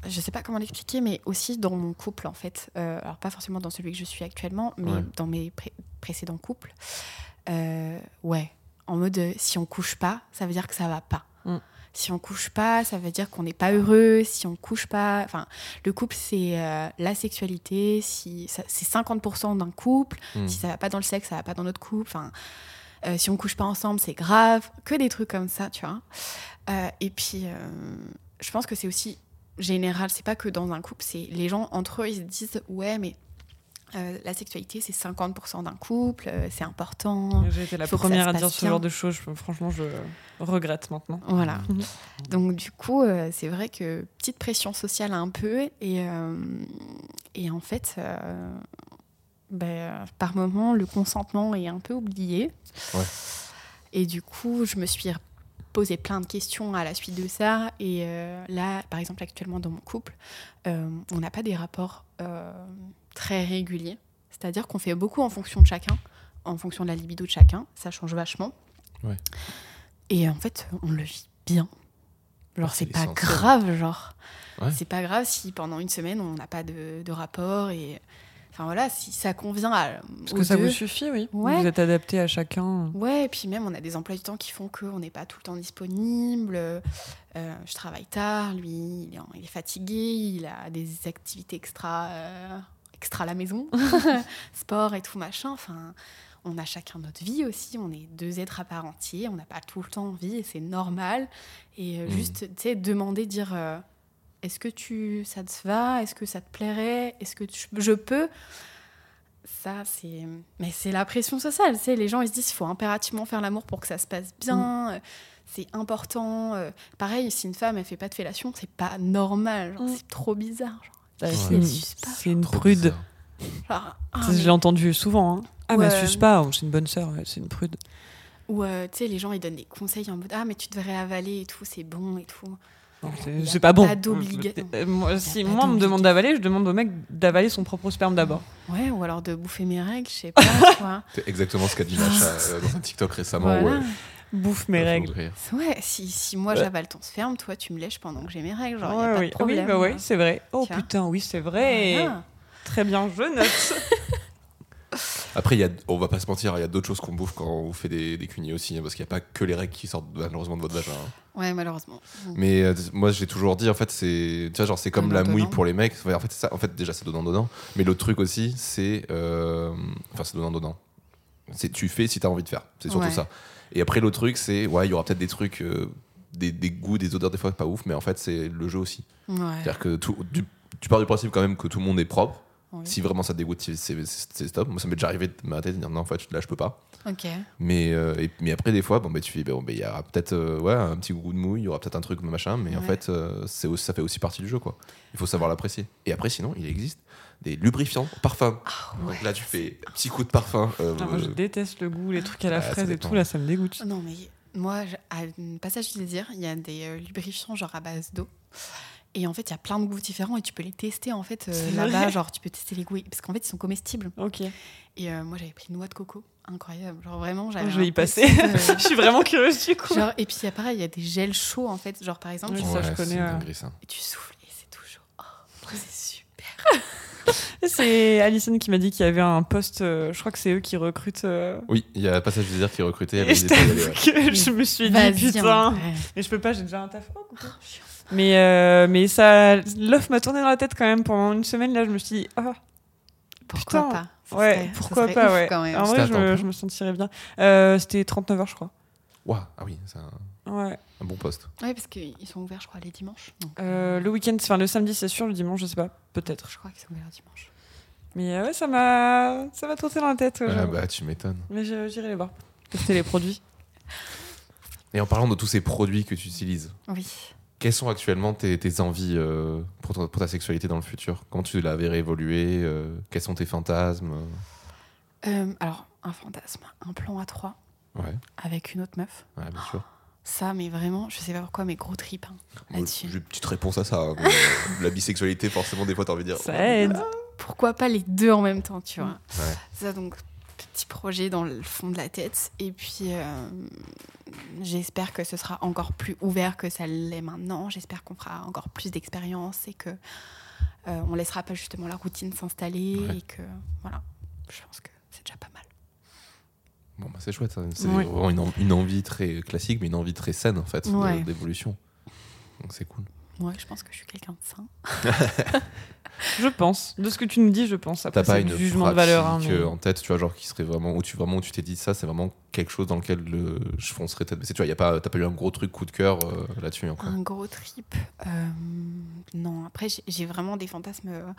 je sais pas comment l'expliquer, mais aussi dans mon couple, en fait. Euh, alors, pas forcément dans celui que je suis actuellement, mais Ouais. dans mes pré- précédents couples. Euh, ouais. En mode, euh, si on couche pas, ça veut dire que ça va pas. Mm. Si on couche pas, ça veut dire qu'on n'est pas heureux. Si on couche pas. Enfin, le couple, c'est euh, la sexualité. Si, c'est 50% d'un couple. Hmm. Si ça va pas dans le sexe, ça va pas dans notre couple. Enfin, euh, si on couche pas ensemble, c'est grave. Que des trucs comme ça, tu vois. Euh, et puis, euh, je pense que c'est aussi général. C'est pas que dans un couple. C'est les gens entre eux, ils se disent ouais, mais euh, la sexualité, c'est 50% d'un couple. euh, c'est important. J'ai été la première à dire ce bien. genre de choses. Je- franchement, je regrette maintenant. Voilà. <laughs> Donc du coup, euh, c'est vrai que petite pression sociale un peu et euh, et en fait, euh, ben, par moment, le consentement est un peu oublié. Ouais. Et du coup, je me suis posé plein de questions à la suite de ça. Et euh, là, par exemple, actuellement dans mon couple, euh, on n'a pas des rapports euh, très réguliers. C'est-à-dire qu'on fait beaucoup en fonction de chacun, en fonction de la libido de chacun. Ça change vachement. Ouais. Et en fait, on le vit bien. Genre, Ah, c'est pas grave, genre. Ouais. C'est pas grave si pendant une semaine, on n'a pas de, de rapport. Et enfin voilà, si ça convient à. Parce que ça deux. vous suffit, oui. Ouais. Vous êtes adapté à chacun. Ouais, et puis même, on a des emplois du temps qui font qu'on n'est pas tout le temps disponible. Euh, je travaille tard, lui, il est, en- il est fatigué, il a des activités extra, euh, extra à la maison, <laughs> sport et tout machin. Enfin, on a chacun notre vie aussi. On est deux êtres à part entier. On n'a pas tout le temps envie et c'est normal. Et euh, Mhm. juste, tu sais, demander, dire euh, est-ce que tu, ça te va? Est-ce que ça te plairait? Est-ce que tu- je peux? Ça, c'est. Mais c'est la pression sociale. Tu sais, les gens, ils se disent qu'il faut impérativement faire l'amour pour que ça se passe bien. euh, C'est important. euh. Pareil, si une femme, elle fait pas de fellation, c'est pas normal. genre, Mm. C'est trop bizarre. Genre, Bah, Ouais. c'est une- c'est une prude. genre, ah, mais- Je l'ai entendu souvent. hein. Ah, mais Ouais. elle suce pas. oh, C'est une bonne sœur. ouais, C'est une prude. Ou, euh, tu sais, les gens, ils donnent des conseils en mode Ah, mais tu devrais avaler et tout, c'est bon et tout. C'est pas bon. pas Euh, moi, si pas moi, on me demande d'avaler, je demande au mec d'avaler son propre sperme d'abord. Ouais, ou alors de bouffer mes règles, je sais pas. C'est exactement ce qu'a dit Macha <laughs> euh, dans un TikTok récemment. Voilà. Bouffe mes règles. Ouais, si, si moi Ouais. j'avale ton sperme, toi tu me lèches pendant que j'ai mes règles, genre y a Ouais, pas oui. de problème. oui, bah ouais, c'est vrai. Oh putain, oui, c'est vrai. Voilà. Très bien, je note. <laughs> Après, y a, on va pas se mentir, il y a d'autres choses qu'on bouffe quand on fait des, des cunis aussi, hein, parce qu'il n'y a pas que les règles qui sortent malheureusement de votre vagin. hein. Ouais, malheureusement. Mais euh, moi, j'ai toujours dit, en fait, c'est, tu vois, genre, c'est comme Donnant, la mouille donnant. pour les mecs. Ouais, en fait, ça. En fait, déjà, c'est donnant donnant. Mais l'autre truc aussi, c'est, euh, enfin, c'est donnant donnant. C'est tu fais si t'as envie de faire. C'est surtout Ouais. ça. Et après, l'autre truc, c'est, ouais, il y aura peut-être des trucs, euh, des, des goûts, des odeurs des fois pas ouf, mais en fait, c'est le jeu aussi. Ouais. C'est-à-dire que tout, tu, tu pars du principe quand même que tout le monde est propre. Si vraiment ça te dégoûte, c'est, stop. Moi, ça m'est déjà arrivé de m'arrêter de dire non, en fait, là, je peux pas. Ok. Mais, euh, et- mais après, des fois, bon, bah, tu fais, bon, bah, il y aura peut-être euh, ouais, un petit goût de mouille, il y aura peut-être un truc, machin, mais en fait, euh, c'est ça fait aussi partie du jeu, quoi. Il faut savoir l'apprécier. Et après, sinon, il existe des lubrifiants parfums. Ah Donc là, tu fais un petit coup de parfum. moi, je euh, déteste le goût, les trucs à la Ah, fraise et tout, là, ça me dégoûte. Non, mais moi, je- à un passage du désir, il y a des lubrifiants genre à base d'eau. Et en fait, il y a plein de goûts différents et tu peux les tester en fait euh, là-bas. Genre, tu peux tester les goûts parce qu'en fait, ils sont comestibles. Ok, Et euh, moi, j'avais pris noix de coco, incroyable. Genre vraiment, j'avais. je vais y passer. <laughs> euh, je suis vraiment curieuse du coup. genre, et puis il y a pareil, il y a des gels chauds en fait. Genre par exemple, Oui, tu- ça, je connais, euh. et tu souffles et c'est tout chaud. Oh, c'est super. <laughs> C'est Alison qui m'a dit qu'il y avait un poste, euh, je crois que c'est eux qui recrutent. euh, Oui, il y a Passage du désir qui elle Et je ouais. que me suis dit, putain. Mais je peux pas, j'ai déjà un taf. Oh, coucou. Mais, euh, mais ça, l'offre m'a tourné dans la tête quand même pendant une semaine. Là, je me suis dit, ah, Pourquoi Putain. pas? Ouais, serait- pourquoi pas, ouf ouais. quand même. En vrai, je me, plein je me sentirais bien. Euh, C'était 39 heures, je crois. Ouah, ah oui, c'est un, Ouais. un bon poste. Ouais, parce qu'ils sont ouverts, je crois, les dimanches. Donc, Euh, le week-end, enfin le samedi, c'est sûr. Le dimanche, je sais pas. Peut-être. je crois qu'ils sont ouverts dimanche. Mais euh, ouais, ça m'a, ça m'a trotté dans la tête. ouais, Ah bah, tu m'étonnes. Mais j'irai les voir. Tester les produits. Et en parlant de tous ces produits que tu utilises, Oui. Quelles sont actuellement tes, tes envies euh, pour, ta sexualité dans le futur? Comment tu la verrais évoluer euh, Quels sont tes fantasmes? Euh, alors, un fantasme, un plan à trois Ouais, avec une autre meuf. ouais, bien sûr. Ça, mais vraiment, je sais pas pourquoi, mais gros trip hein, là-dessus. J'ai une petite réponse à ça. hein, mais, euh, la bisexualité, forcément, des fois, t'as envie de dire. Ça aide. Pourquoi pas les deux en même temps, tu vois? Ouais. Ça, donc, petit projet dans le fond de la tête. Et puis, euh, j'espère que ce sera encore plus ouvert que ça l'est maintenant. J'espère qu'on fera encore plus d'expérience et que euh, on laissera pas justement la routine s'installer Ouais. et que, voilà, je pense que c'est déjà pas mal. Bon, bah, c'est chouette. hein. C'est Ouais. vraiment une, en- une envie très classique, mais une envie très saine, en fait, Ouais. d'évolution. Donc, c'est cool. Ouais, je pense que je suis quelqu'un de sain. <laughs> Je pense. De ce que tu nous dis, je pense. T'as pas une jugement de valeur. hein, mais- euh, en tête, tu vois, genre qui serait vraiment où tu vraiment où tu t'es dit ça, c'est vraiment quelque chose dans lequel le, je foncerais tête baissée. Tu vois, y a pas, t'as pas eu un gros truc coup de cœur euh, là-dessus encore. Un gros trip. euh, non, après, j'ai- vraiment des fantasmes euh,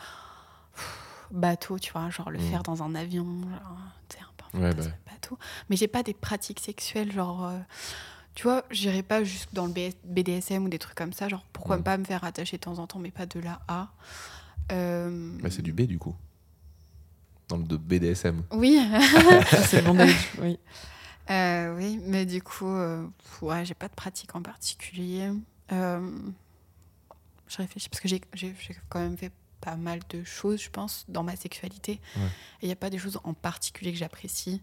bateau, tu vois, genre le Mm. faire dans un avion, genre, c'est un peu un Ouais, fantasme bateau. Mais j'ai pas des pratiques sexuelles, genre, euh, tu vois, j'irai pas juste dans le BS BDSM ou des trucs comme ça, genre, pourquoi Mm. pas me faire attacher de temps en temps, mais pas de là à. Euh, Mais c'est du B du coup. Dans le de BDSM. Oui, <laughs> c'est le bondage, oui. Euh, oui, mais du coup, euh, ouais, j'ai pas de pratique en particulier. Euh, je réfléchis parce que j'ai quand même fait pas mal de choses, je pense, dans ma sexualité. Ouais. Et il n'y a pas des choses en particulier que j'apprécie.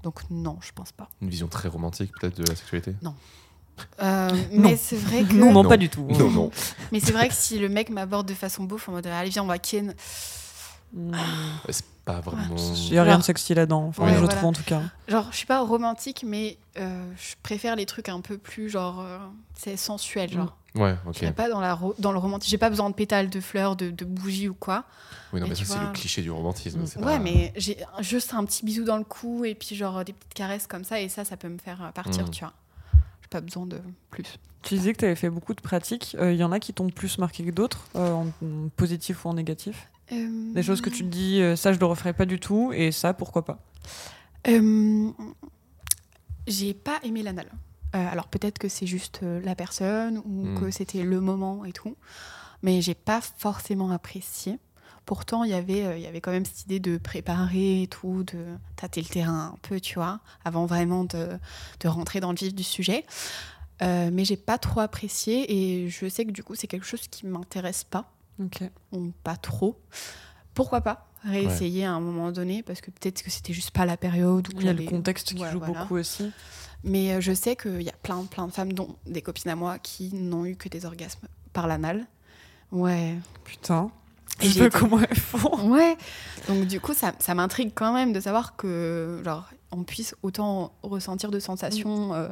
Euh, donc non, je pense pas. Une vision très romantique peut-être de la sexualité? Euh, <laughs> Non. mais c'est vrai que, Non, non, pas du tout. Non, non. <laughs> mais c'est vrai que si le mec m'aborde de façon beauf en mode allez viens on va ken, Hmm. C'est pas vraiment. Il n'y a rien de sexy là-dedans. Enfin, Ouais, je voilà. trouve en tout cas. genre je suis pas romantique, mais euh, je préfère les trucs un peu plus genre euh, c'est sensuel genre. Ouais, ok. Je pas dans, la ro- dans le romantisme. J'ai pas besoin de pétales, de fleurs, de, de bougies ou quoi. Oui, non, mais mais ça, c'est le cliché du romantisme. Ouais, pas- mais j'ai juste un petit bisou dans le cou et puis genre des petites caresses comme ça et ça, ça peut me faire euh, partir, Mm. tu vois. J'ai pas besoin de plus. Tu disais que tu avais fait beaucoup de pratiques. Il y en a qui t'ont plus marqué que d'autres, euh, en, en positif ou en négatif? Des choses que tu te dis, euh, ça je le referai pas du tout, et ça pourquoi pas? Euh, J'ai pas aimé l'anal. Euh, alors peut-être que c'est juste euh, la personne ou Mm. que c'était le moment et tout, mais j'ai pas forcément apprécié. Pourtant, il y avait, euh, il y avait quand même cette idée de préparer et tout, de tâter le terrain un peu, tu vois, avant vraiment de, de rentrer dans le vif du sujet. Euh, mais j'ai pas trop apprécié et je sais que du coup c'est quelque chose qui m'intéresse pas, Ok. ou pas trop. Pourquoi pas? Réessayer à un moment donné parce que peut-être que c'était juste pas la période ou Il y a le contexte qui joue voilà. beaucoup aussi. Mais euh, je sais qu'il y a plein, plein de femmes, dont des copines à moi, qui n'ont eu que des orgasmes par l'anal. Ouais. Putain. Et Je sais comment elles font. <laughs> Ouais. Donc du coup, ça, ça m'intrigue quand même de savoir que, genre, on puisse autant ressentir de sensations. euh.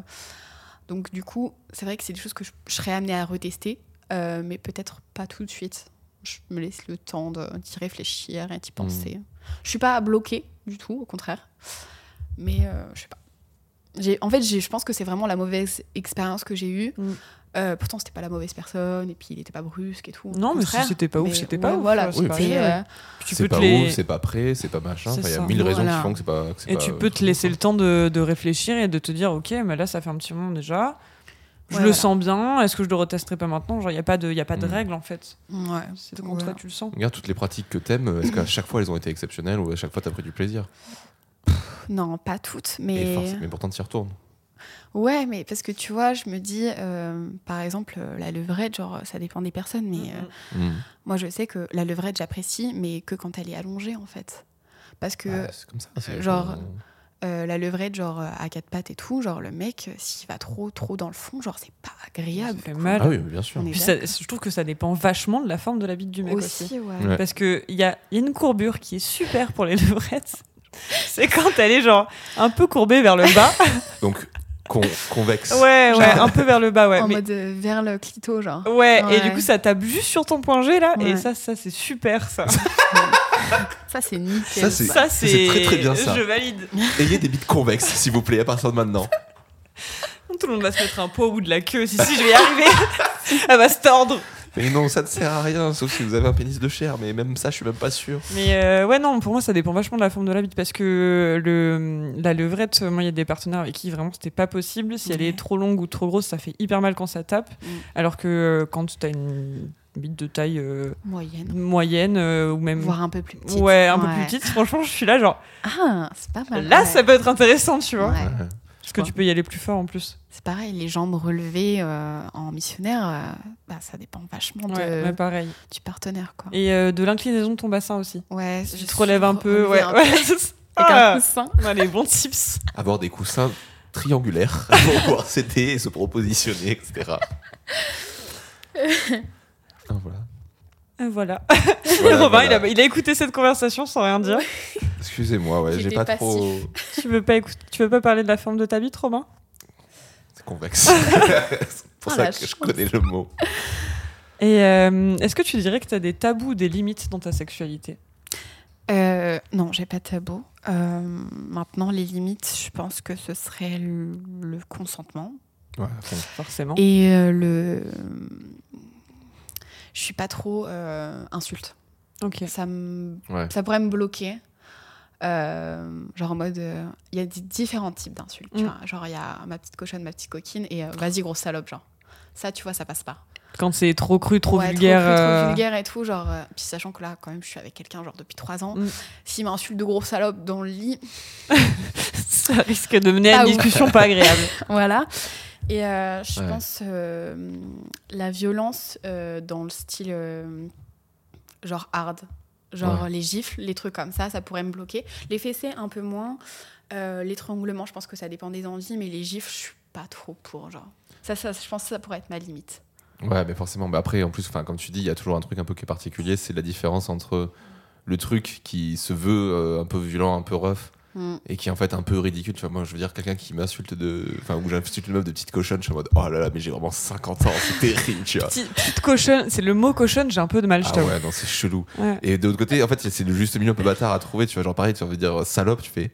donc du coup, c'est vrai que c'est des choses que je, je serais amenée à retester, euh, mais peut-être pas tout de suite. Je me laisse le temps de- d'y réfléchir et d'y penser. Je suis pas bloquée du tout, au contraire. Mais euh, je sais pas. J'ai- En fait, j'ai- je pense que c'est vraiment la mauvaise expérience que j'ai eue. Mm. Euh, pourtant, c'était pas la mauvaise personne, et puis il était pas brusque et tout. Non, mais si c'était pas ouf, Mais c'était ouais, pas ouf. Voilà, c'est Oui, puis, euh, tu peux pas te les... ouf, c'est pas prêt, c'est pas machin. Il y a mille raisons Voilà. qui font que c'est pas. que c'est Et pas- tu peux te laisser le temps de, de réfléchir et de te dire, ok, mais là, ça fait un petit moment déjà. Je Ouais, le voilà. sens bien. Est-ce que je le retesterai pas maintenant? Genre, il n'y a pas de, y a pas de Mm. règle en fait. ouais. C'est quand Voilà. toi tu le sens. Regarde toutes les pratiques que t'aimes, est-ce qu'à chaque fois elles ont été exceptionnelles ou à chaque fois t'as pris du plaisir? Non, pas toutes, Et mais force- mais pourtant t'y retournes. ouais, mais parce que tu vois, je me dis, euh, par exemple, euh, la levrette, genre, ça dépend des personnes, mais euh, Mm. moi, je sais que la levrette, j'apprécie, mais que quand elle est allongée, en fait, parce que Ouais, c'est comme ça. c'est- genre, euh, la levrette, genre euh, à quatre pattes et tout, genre le mec, euh, s'il va trop, trop dans le fond, genre, c'est pas agréable. Ça fait mal. Ah oui, bien sûr. Puis ça- je trouve que ça dépend vachement de la forme de la bite du mec aussi. aussi, ouais. Ouais. Parce qu'il y a, y a une courbure qui est super pour les <laughs> levrettes. C'est quand elle est genre un peu courbée vers le bas. <laughs> Donc con- convexe. Ouais, ouais, un peu vers le bas, ouais. en mais- mode euh, vers le clito, genre. Ouais, et du coup ça tape juste sur ton point G là, et ça, ça c'est super ça. <laughs> <laughs> Ça, c'est nickel. Ça, c'est- Ça c'est c'est très, très bien, ça. Je valide. <laughs> Ayez des bites convexes, s'il vous plaît, à partir de maintenant. <laughs> Tout le monde va se mettre un pot au bout de la queue. Si si, je vais y arriver. Elle va se tordre. Mais non, ça ne sert à rien, sauf si vous avez un pénis de chair, mais même ça, je suis même pas sûr. Mais euh, ouais, non, pour moi, ça dépend vachement de la forme de la bite parce que le, la levrette, moi, il y a des partenaires avec qui vraiment c'était pas possible. Si elle est trop longue ou trop grosse, ça fait hyper mal quand ça tape. Mm. Alors que euh, quand t'as une bite de taille euh, Moyenne. moyenne euh, ou même. Voire un peu plus petite. Ouais, un peu plus petite, franchement, je suis là, genre, Ah, c'est pas mal. là, ouais. ça peut être intéressant, tu vois. Ouais. Parce que tu peux y aller plus fort en plus. C'est pareil, les jambes relevées euh, en missionnaire, euh, bah, ça dépend vachement de, pareil. du partenaire. Quoi. Et euh, de l'inclinaison de ton bassin aussi. ouais, Tu je te relèves un peu, ouais. un peu <laughs> Ah, Avec un coussin. <laughs> ouais, les bons tips. Avoir des coussins triangulaires <laughs> pour pouvoir s'aider et se propositionner, etc. Ah, voilà. Euh, Voilà. <laughs> Voilà, Robin, voilà. Il, a, il a écouté cette conversation sans rien dire. <laughs> Excusez-moi, ouais, j'ai pas passif. trop. tu, veux pas écouter, tu veux pas parler de la forme de ta bite, Robin? C'est convexe. <laughs> c'est pour Oh, ça que je connais le mot. Et euh, est-ce que tu dirais que tu as des tabous, des limites dans ta sexualité? Euh, non, j'ai pas de tabou. Euh, maintenant, les limites, je pense que ce serait le, le consentement Ouais. Forcément. et euh, le. Je suis pas trop euh, insulte. Ok. Ça me Ouais. ça pourrait me bloquer. Euh, genre en mode, euh, il y a des différents types d'insultes. tu Mm. vois. Genre il y a ma petite cochonne, ma petite coquine et euh, vas-y grosse salope. Genre ça, tu vois, ça passe pas. Quand c'est trop cru, trop Ouais, vulgaire. trop, cru, trop vulgaire et tout. Genre, euh, puis sachant que là, quand même, je suis avec quelqu'un genre depuis trois ans. Mm. S'il m'insulte de gros salope dans le lit, <laughs> ça risque de mener à une ouf. discussion pas agréable. <laughs> voilà. Et euh, je Ouais. pense euh, la violence euh, dans le style euh, genre hard. Genre Ouais. les gifles, les trucs comme ça, ça pourrait me bloquer. Les fessées, un peu moins. L'étranglement, je pense que ça dépend des envies, mais les gifles, je suis pas trop pour. Genre. Ça, ça, je pense que ça pourrait être ma limite. Ouais, mais forcément. Mais après, en plus, enfin, comme tu dis, il y a toujours un truc un peu qui est particulier, c'est la différence entre le truc qui se veut un peu violent, un peu rough, Mm. et qui est en fait un peu ridicule. Tu vois, moi, je veux dire, quelqu'un qui m'insulte de. Enfin, où j'insulte une meuf de petite cochonne, je suis en mode, oh là là, mais j'ai vraiment 50 ans, c'est terrible, tu vois. Petite, petite cochonne, c'est le mot cochonne, j'ai un peu de mal, je Ah ouais, non, c'est chelou. Ouais. Et de l'autre côté, en fait, c'est le juste milieu un peu bâtard à trouver. Tu vois, genre pareil, tu vas dire salope, tu fais.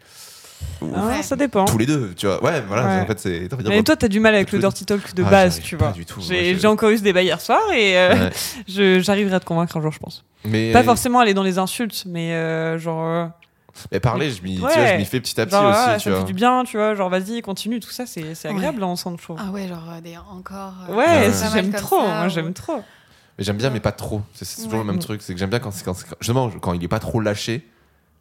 Ah, Ouais. Ça dépend. Tous les deux, tu vois. Ouais, voilà, Ouais. en fait, c'est. Mais toi, t'as du mal avec le dirty talk de Ah, base, tu pas vois. du tout. Moi, J'ai encore eu ce débat hier soir et euh, Ouais. <laughs> j'arriverai à te convaincre un jour, je pense. Mais, Pas forcément aller dans les insultes, mais euh, genre. Mais parler, je m'y Ouais. vois, je m'y fais petit à petit genre, aussi, ah, tu ça me vois. fait du bien, tu vois. Genre, vas-y, continue, tout ça, c'est Ouais. agréable là, ensemble, je trouve. Ah ouais, genre euh, des encore. euh, Ouais, Ouais. j'aime trop, ça, moi ou- j'aime trop. Mais j'aime bien, mais pas trop. C'est toujours Ouais. le même truc. C'est que j'aime bien quand, quand, justement, quand il est pas trop lâché.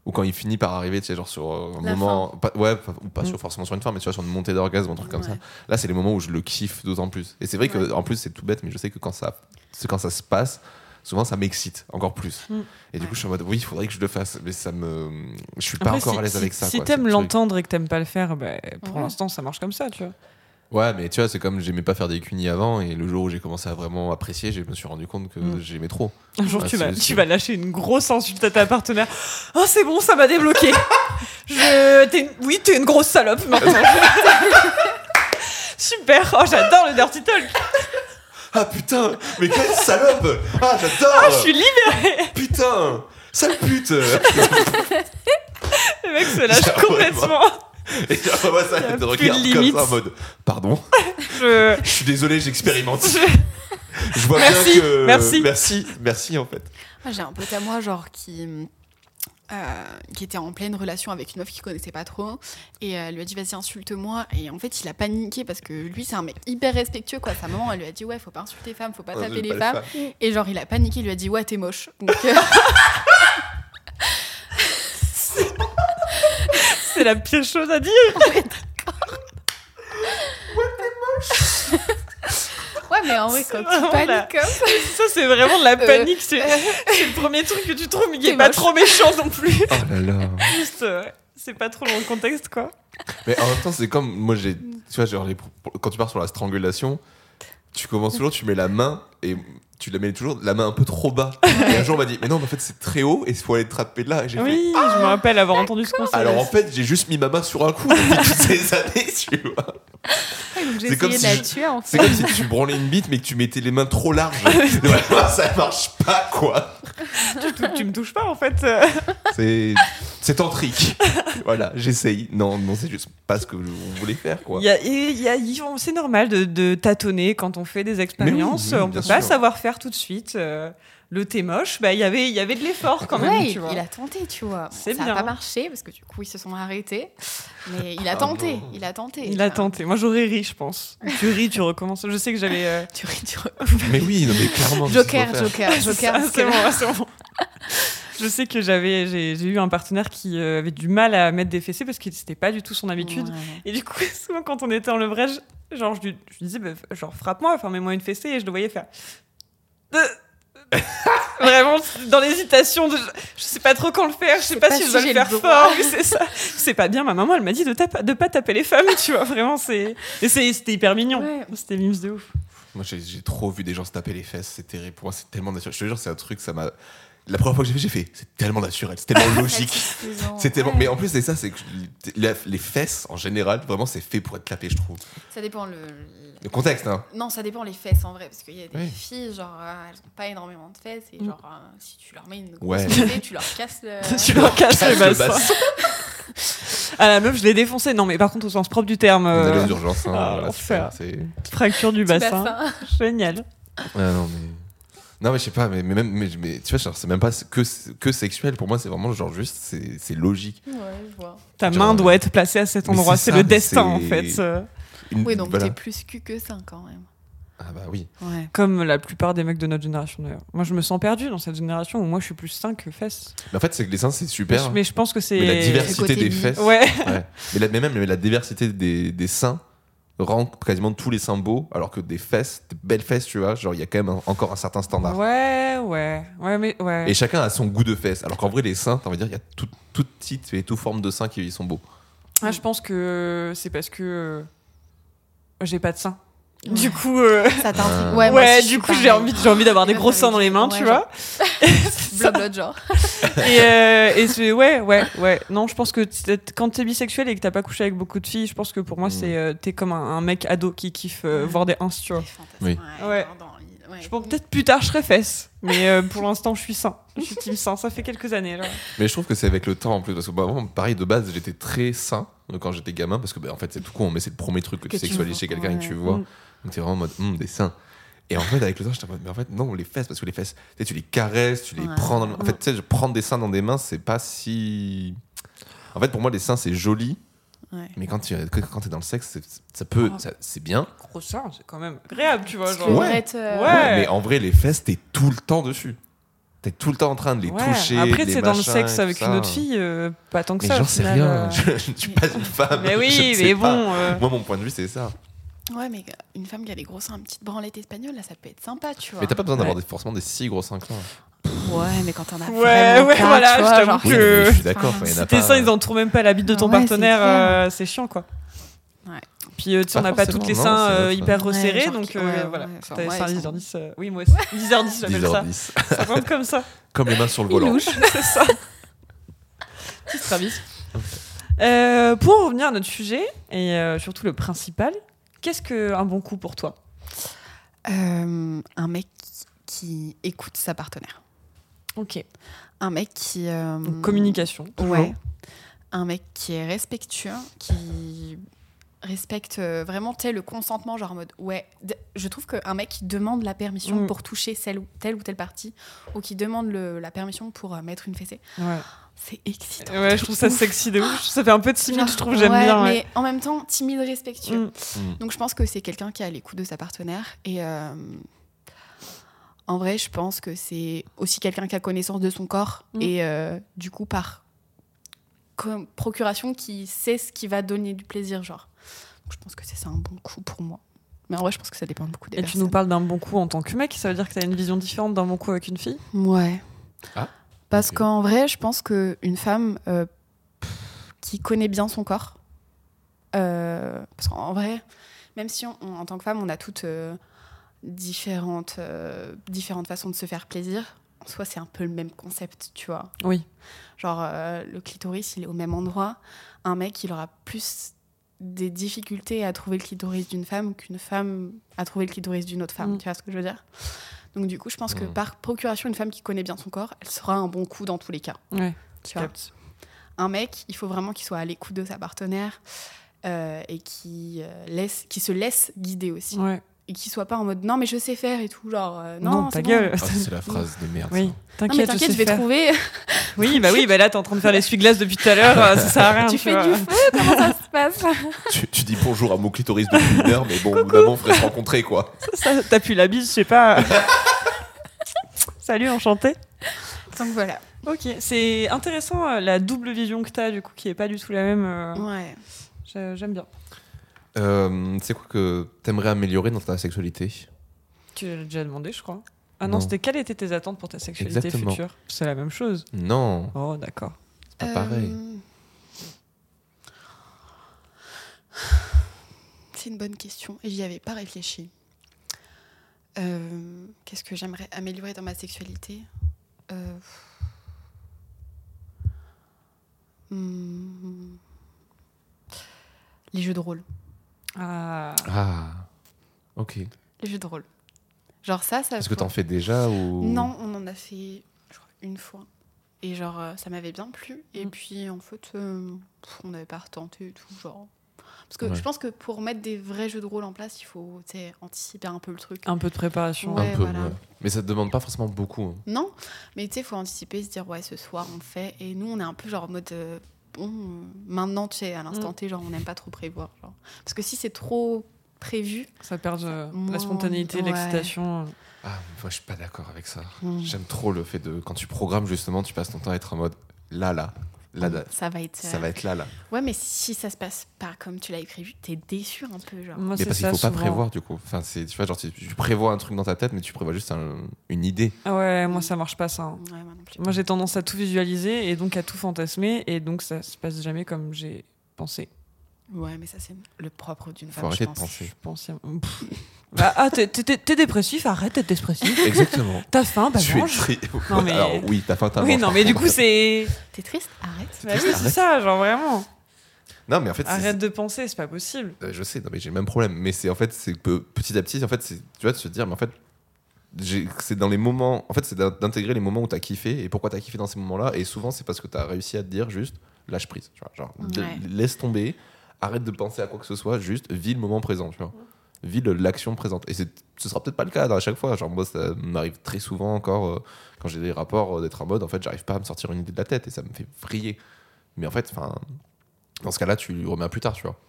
ou quand il finit par arriver, tu sais, genre sur euh, un La moment, pas, ouais, pas- ou pas Mm. sur forcément sur une fin, mais tu vois, sur une montée d'orgasme, un truc comme ça. Ouais. Là, c'est les moments où je le kiffe d'autant plus. Et c'est vrai que, Ouais. en plus, c'est tout bête, mais je sais que quand ça, c'est quand ça se passe, souvent ça m'excite encore plus. Mm. Et du coup, je suis en mode, oui, il faudrait que je le fasse, mais ça me, je suis pas Après, encore si, à l'aise si- avec ça. Si t'aimes l'entendre et que t'aimes pas le faire, bah, pour Ouais. l'instant, ça marche comme ça, tu vois. Ouais, mais tu vois, c'est comme j'aimais pas faire des cunis avant, et le jour où j'ai commencé à vraiment apprécier, je me suis rendu compte que Mm. j'aimais trop. Un jour, Ah, tu, vas, tu vas lâcher une grosse insulte à ta partenaire. Oh, c'est bon, ça m'a débloqué. Je... t'es une- Oui, t'es une grosse salope maintenant. <laughs> Super. Oh, j'adore le dirty talk. Ah putain, mais quelle salope Ah, j'adore Ah, je suis libérée. Putain Sale pute <laughs> Le mec se lâche Ah complètement. Et genre, moi, ça, de regarde comme limite. ça en mode Pardon, Je... je suis désolé, j'expérimente. je- Je vois Merci, bien que. merci. Merci, merci en fait. Moi, j'ai un pote à moi, genre, qui, euh, qui était en pleine relation avec une meuf qu'il connaissait pas trop. Et euh, elle lui a dit, vas-y, insulte-moi. Et en fait, il a paniqué parce que lui, c'est un mec hyper respectueux, quoi. Sa maman, elle lui a dit, ouais, faut pas insulter les femmes, faut pas taper pas les femmes. Et genre, il a paniqué, il lui a dit, ouais, t'es moche. Donc, euh, <laughs> <laughs> C'est la pire chose à dire. Ouais, mais en vrai, quand tu paniques la- comme <laughs> ça. C'est vraiment de la Euh, panique. C'est <laughs> c'est le premier truc que tu trouves, mais qui est pas moche. trop méchant non plus. Oh là là. <laughs> Juste, euh, c'est pas trop dans le contexte, quoi. Mais en même temps, c'est comme. Moi, j'ai. Tu vois, genre, les- quand tu pars sur la strangulation, tu commences toujours, tu mets la main et tu la mets toujours la main un peu trop bas. <laughs> Et un jour, on m'a dit, mais non, mais en fait, c'est très haut et il faut aller te trapper de là. Et j'ai fait. Oui, je me rappelle avoir entendu ce conseil. Alors en fait, j'ai juste mis ma main sur un coup depuis toutes ces <laughs> années, tu vois. C'est comme si la tuer, en C'est fait. comme si tu branlais une bite mais que tu mettais les mains trop larges. <laughs> Ça marche pas quoi. tu, tu me touches pas, en fait. C'est c'est tantrique. <laughs> Voilà, j'essaye. Non, non, c'est juste pas ce que on voulait faire quoi. Il y a- il y a- il y a- c'est normal de, de tâtonner quand on fait des expériences. oui, on bien peut pas savoir faire tout de suite. euh, le thé moche, bah, il y avait- il y avait de l'effort quand même. Ouais, tu il, vois. il a tenté, tu vois. Ça n'a pas marché parce que du coup ils se sont arrêtés. Mais il a Ah tenté, il a tenté. Il a tenté. Moi, j'aurais ri, je pense. Tu ris, tu recommences. Je sais que j'avais. euh, <laughs> Tu ris, tu ris. Mais oui, non mais clairement. Joker. Joker, <laughs> Joker. C'est bon, c'est bon. Je sais que j'avais, j'ai eu un partenaire qui euh, avait du mal à mettre des fessées parce que c'était pas du tout son habitude. Ouais. Et du coup, <laughs> souvent quand on était en levrage, genre je lui, je lui disais, bah, genre frappe-moi, enfin mets-moi une fessée, et je le voyais faire. <laughs> Vraiment dans l'hésitation de je sais pas trop quand le faire, je sais sais pas, pas si je si dois le faire le fort, c'est ça. C'est pas bien, ma maman elle m'a dit de, tape- de pas taper les femmes, tu vois, vraiment c'est. C'était hyper mignon. Ouais. C'était mimes de ouf. Moi, j'ai j'ai trop vu des gens se taper les fesses, c'est terrible. Pour moi, c'est tellement naturel. Je te jure, c'est un truc, ça m'a. La première fois que j'ai fait, j'ai fait, c'est tellement naturel, c'est tellement <laughs> logique. C'est tellement... Ouais. Mais en plus, c'est ça, c'est que la- les fesses, en général, vraiment, c'est fait pour être tapé, je trouve. Ça dépend le. Le contexte, hein. Non, ça dépend les fesses en vrai, parce qu'il y a des Oui. filles, genre, euh, elles ont pas énormément de fesses, et Mm. genre, euh, si tu leur mets une grosse Ouais. fessée, tu leur casses le. <laughs> tu leur casses le bassin. À <laughs> la meuf, je l'ai défoncé. Non, mais par contre, au sens propre du terme, On euh, allait aux urgences, hein, ah, voilà, fracture du bassin. bassin. Génial. Ah non, mais. Non, mais je sais pas, mais, mais même. Mais, mais tu vois, genre, c'est même pas que, que sexuel. Pour moi, c'est vraiment genre juste, c'est c'est logique. Ouais, je vois. Ta Genre, main doit être placée à cet endroit. c'est ça, le destin, en fait. euh. Une- Oui, donc voilà. t'es plus cul que ça quand même. Ah bah oui. Ouais. Comme la plupart des mecs de notre génération, d'ailleurs. Moi, je me sens perdu dans cette génération où moi, je suis plus sein que fesses. Mais en fait, c'est que les seins, c'est Mais super. je- Mais je pense que c'est. Mais la diversité des fesses. Ouais. ouais. Mais, la, mais même mais la diversité des, des seins rend quasiment tous les seins beaux, alors que des fesses, des belles fesses, tu vois, genre il y a quand même un- encore un certain standard. Ouais, ouais. Ouais, mais ouais. Et chacun a son goût de fesses. Alors qu'en vrai, les seins, t'as envie de dire, il y a tout, tout type et toute forme de seins qui sont beaux. Ouais, je pense que c'est parce que euh, j'ai pas de sein. Ouais. Du coup, euh, Ça t'intrigue. Euh, Ouais, moi ouais, du coup, j'ai envie, j'ai envie d'avoir des Ouais, gros seins dans les mains, tu ouais, vois. <laughs> Genre. <laughs> et euh, et c'est ouais, ouais, ouais. Non, je pense que quand t'es bisexuel et que t'as pas couché avec beaucoup de filles, je pense que pour moi, Mm. c'est euh, t'es comme un, un mec ado qui kiffe euh, voir des ins, tu vois. Oui. Ouais. Je pense peut-être plus tard je serai fesse, mais euh, pour <laughs> l'instant je suis sain. Je suis team sain. Ça fait quelques années. Mais je trouve que c'est avec le temps en plus, parce que bah, vraiment, pareil, de base, j'étais très sain quand j'étais gamin, parce que bah, en fait, c'est tout con, mais c'est le premier truc que, Que tu sexualises chez quelqu'un et que tu vois. Mm. Donc t'es vraiment en mode, Hum, des seins. Et en fait, avec le temps, j'étais en mode, mais en fait, non, les fesses, parce que les fesses, tu sais, tu les caresses, tu les Ouais. prends dans le- En fait, tu sais, prendre des seins dans des mains, c'est pas si. En fait, pour moi, les seins, c'est joli, Ouais. mais quand tu quand es dans le sexe, c'est- ça peut. Oh. ça- C'est bien. Gros sein, c'est quand même agréable, tu vois. Genre. Ouais. Euh, Ouais. Mais en vrai, les fesses, t'es tout le temps dessus. T'es tout le temps en train de les Ouais. toucher. Après, c'est dans le sexe avec une autre fille, euh, pas tant que Mais ça. j'en sais rien. euh. <laughs> Je, je ne suis pas une femme. Mais oui, mais bon. euh, Moi, mon point de vue, c'est ça. Ouais, mais une femme qui a des gros seins, une petite branlette espagnole, là, ça peut être sympa, tu vois. Mais t'as pas besoin d'avoir Ouais. des- forcément des si gros seins que ça. Ouais, mais quand t'en as Ouais, ouais, voilà, tu je vois, t'avoue que- Oui, je suis d'accord. Enfin, en a Si tes seins, ils entourent même pas la bite de ton Ouais, partenaire, euh, c'est chiant, quoi. Ouais. Puis, euh, tu on n'a pas tous forcément, les non, seins euh, hyper Ouais, resserrés, donc euh, ouais, voilà. enfin, ouais, seins ils 10 sont- 10 euh, oui, moi aussi. 10 10 j'appelle ça. 10h10. Ça compte comme ça. <laughs> Comme les mains sur le volant. Ilouche. <laughs> C'est ça. Petit Travis. Euh, pour en revenir à notre sujet, et euh, surtout le principal, qu'est-ce qu'un bon coup pour toi Euh, un mec qui écoute sa partenaire. Ok. Un mec qui. euh, Donc, communication. toujours. Ouais. Un mec qui est respectueux, qui respecte euh, vraiment tel le consentement, genre en mode ouais. Je trouve qu'un mec qui demande la permission Mm. pour toucher celle ou telle ou telle partie, ou qui demande le- la permission pour euh, mettre une fessée, Ouais. C'est excitant. Ouais, je trouve ça Ouf. sexy de ouf. Ça fait un peu timide, Genre, je trouve, j'aime ouais, bien. ouais. Mais en même temps, timide, respectueux. Mm. Mm. Donc je pense que c'est quelqu'un qui est à l'écoute de sa partenaire. Et euh, en vrai, je pense que c'est aussi quelqu'un qui a connaissance de son corps. Mm. Et euh, du coup, par procuration, qui sait ce qui va donner du plaisir, genre. Donc je pense que c'est ça un bon coup pour moi. Mais en vrai, je pense que ça dépend beaucoup des Et tu nous parles d'un bon coup en tant que mec, ça veut dire que tu as une vision différente d'un bon coup avec une fille? Ouais. Ah, Parce qu'en vrai, je pense qu'une femme euh, qui connaît bien son corps, euh, parce qu'en vrai, même si on- on- en tant que femme, on a toutes euh, différentes, différentes façons de se faire plaisir, en soi, c'est un peu le même concept, tu vois. Oui. Genre, le clitoris, il est au même endroit. Un mec, il aura plus des difficultés à trouver le clitoris d'une femme qu'une femme à trouver le clitoris d'une autre femme. Mm. Tu vois ce que je veux dire? Donc, du coup, je pense que Mm. par procuration, une femme qui connaît bien son corps, elle sera un bon coup dans tous les cas. Ouais. Tu vois un mec, il faut vraiment qu'il soit à l'écoute de sa partenaire euh, et qui, euh, laisse, qui se laisse guider aussi. Ouais. Et qui soit pas en mode non, mais je sais faire et tout. Genre, euh, Non, non, ta bon. gueule. Ah, c'est la phrase de merde. Oui. T'inquiète, t'inquiète, je sais vais faire. trouver. Oui, bah oui, bah là, t'es en train de faire <laughs> l'essuie-glace depuis tout à l'heure, euh, ça sert à rien. tu fais vois. du feu, comment ça passe. Tu, tu dis bonjour à mon clitoris depuis une heure, mais bon, au bout d'un moment, faudrait se rencontrer, quoi. Ça, T'appuies la bise, je sais pas. <laughs> Salut, enchanté. Donc voilà. Ok, c'est intéressant euh, la double vision que t'as, du coup, qui est pas du tout la même. euh, Ouais. j'ai- J'aime bien. Euh, c'est quoi que t'aimerais améliorer dans ta sexualité? Tu l'as déjà demandé, je crois. Ah non, Non. c'était quelles étaient tes attentes pour ta sexualité Exactement. future? C'est la même chose. Non, Oh, d'accord. c'est pas pareil. Euh, C'est une bonne question et j'y avais pas réfléchi. Euh, Qu'est-ce que j'aimerais améliorer dans ma sexualité? Euh, hmm, Les jeux de rôle. Ah. Ah, ok. Les jeux de rôle. Genre ça, ça. Est-ce que t'en fais déjà ou Non, on en a fait je crois, une fois. Et genre, euh, ça m'avait bien plu. Et Mm. puis, en fait, euh, on n'avait pas retenté et tout. Genre. Parce que Ouais. je pense que pour mettre des vrais jeux de rôle en place, il faut anticiper un peu le truc. Un peu de préparation. Ouais. Un peu, voilà. ouais. Mais ça te demande pas forcément beaucoup. hein. Non, mais tu sais, il faut anticiper, se dire, ouais, ce soir, on le fait. Et nous, on est un peu genre en mode. euh, bon, euh, maintenant, tu sais, à l'instant Mm. T, genre, on n'aime pas trop prévoir. Genre. Parce que si c'est trop prévu. Ça perd euh, Moins- la spontanéité, ouais. l'excitation. Ah, moi je suis pas d'accord avec ça. Mm. J'aime trop le fait de quand tu programmes justement, tu passes ton temps à être en mode là là, là, Ça va être. ça euh, va être là là. Ouais, mais si ça se passe pas comme tu l'avais prévu, t'es déçu un peu, genre. Moi, Mais c'est parce qu'il ça, faut pas souvent. prévoir du coup. Enfin, c'est tu vois genre tu, tu prévois un truc dans ta tête, mais tu prévois juste un- une idée. Ah ouais, moi, ça marche pas, ça. hein. Ouais, moi non plus. Moi, j'ai tendance à tout visualiser et donc à tout fantasmer, et donc ça se passe jamais comme j'ai pensé. Ouais, mais ça, c'est le propre d'une Faut femme. arrêter je de pense. penser. Je pense. Pff. <laughs> Bah, ah, t'es- dépressif, arrête d'être dépressif. Exactement. T'as faim, bah tu es mange. tri- Non, mais- Alors oui, t'as faim, t'as Oui, mange, non, mais du coup, c'est. T'es triste Arrête. Bah oui, c'est ça, genre vraiment. Non, mais en fait, Arrête de penser, c'est pas possible. Euh, je sais, non mais j'ai le même problème. Mais c'est en fait, c'est que petit à petit, en fait, c'est tu vois de se dire, mais en fait, c'est dans les moments, en fait, c'est d'in- d'intégrer les moments où t'as kiffé et pourquoi t'as kiffé dans ces moments-là. Et souvent, c'est parce que t'as réussi à te dire juste lâche prise, tu vois, genre Ouais. laisse tomber, arrête de penser à quoi que ce soit, juste vis le moment présent, tu vois. Vis l'action présente. Et ce sera peut-être pas le cas à chaque fois. Genre moi, ça m'arrive très souvent encore euh, quand j'ai des rapports euh, d'être en mode, en fait, j'arrive pas à me sortir une idée de la tête et ça me fait vriller. Mais en fait, enfin, dans ce cas-là, tu le remets plus tard, tu vois.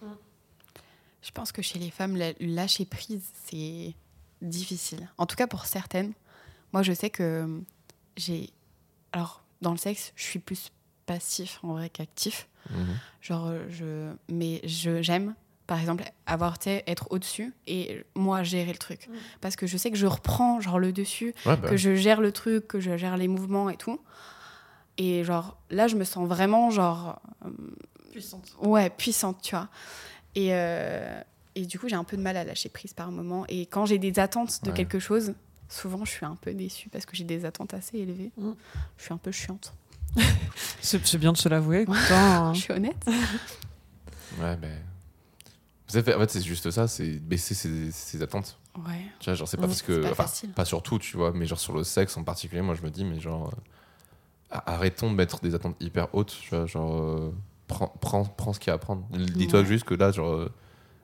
Je pense que chez les femmes, lâcher prise, c'est difficile. En tout cas, pour certaines. Moi, je sais que j'ai. Alors, dans le sexe, je suis plus passif en vrai qu'actif. Mhm. Genre, je. Mais je j'aime, par exemple, avoir, être au-dessus et moi gérer le truc. Mm. Parce que je sais que je reprends, genre, le dessus, Ouais, bah, que je gère le truc, que je gère les mouvements et tout. Et genre, là, je me sens vraiment, genre. euh, Puissante. Ouais, puissante, tu vois. Et, euh, et du coup, j'ai un peu de mal à lâcher prise par moment. Et quand j'ai des attentes de Ouais. quelque chose, souvent, je suis un peu déçue parce que j'ai des attentes assez élevées. Mm. Je suis un peu chiante. <laughs> C'est bien de se l'avouer. <laughs> putain. Je suis honnête. ouais, mais. Vous avez- En fait, c'est juste ça, c'est baisser ses, ses attentes. Ouais. Tu vois, genre, c'est pas Mm, parce que. pas enfin, facile. pas sur tout, tu vois, mais genre sur le sexe en particulier, moi je me dis, mais genre. euh, arrêtons de mettre des attentes hyper hautes, tu vois, genre. euh, prends, prends, prends ce qu'il y a à prendre. Dis-toi Ouais. juste que là, genre. euh,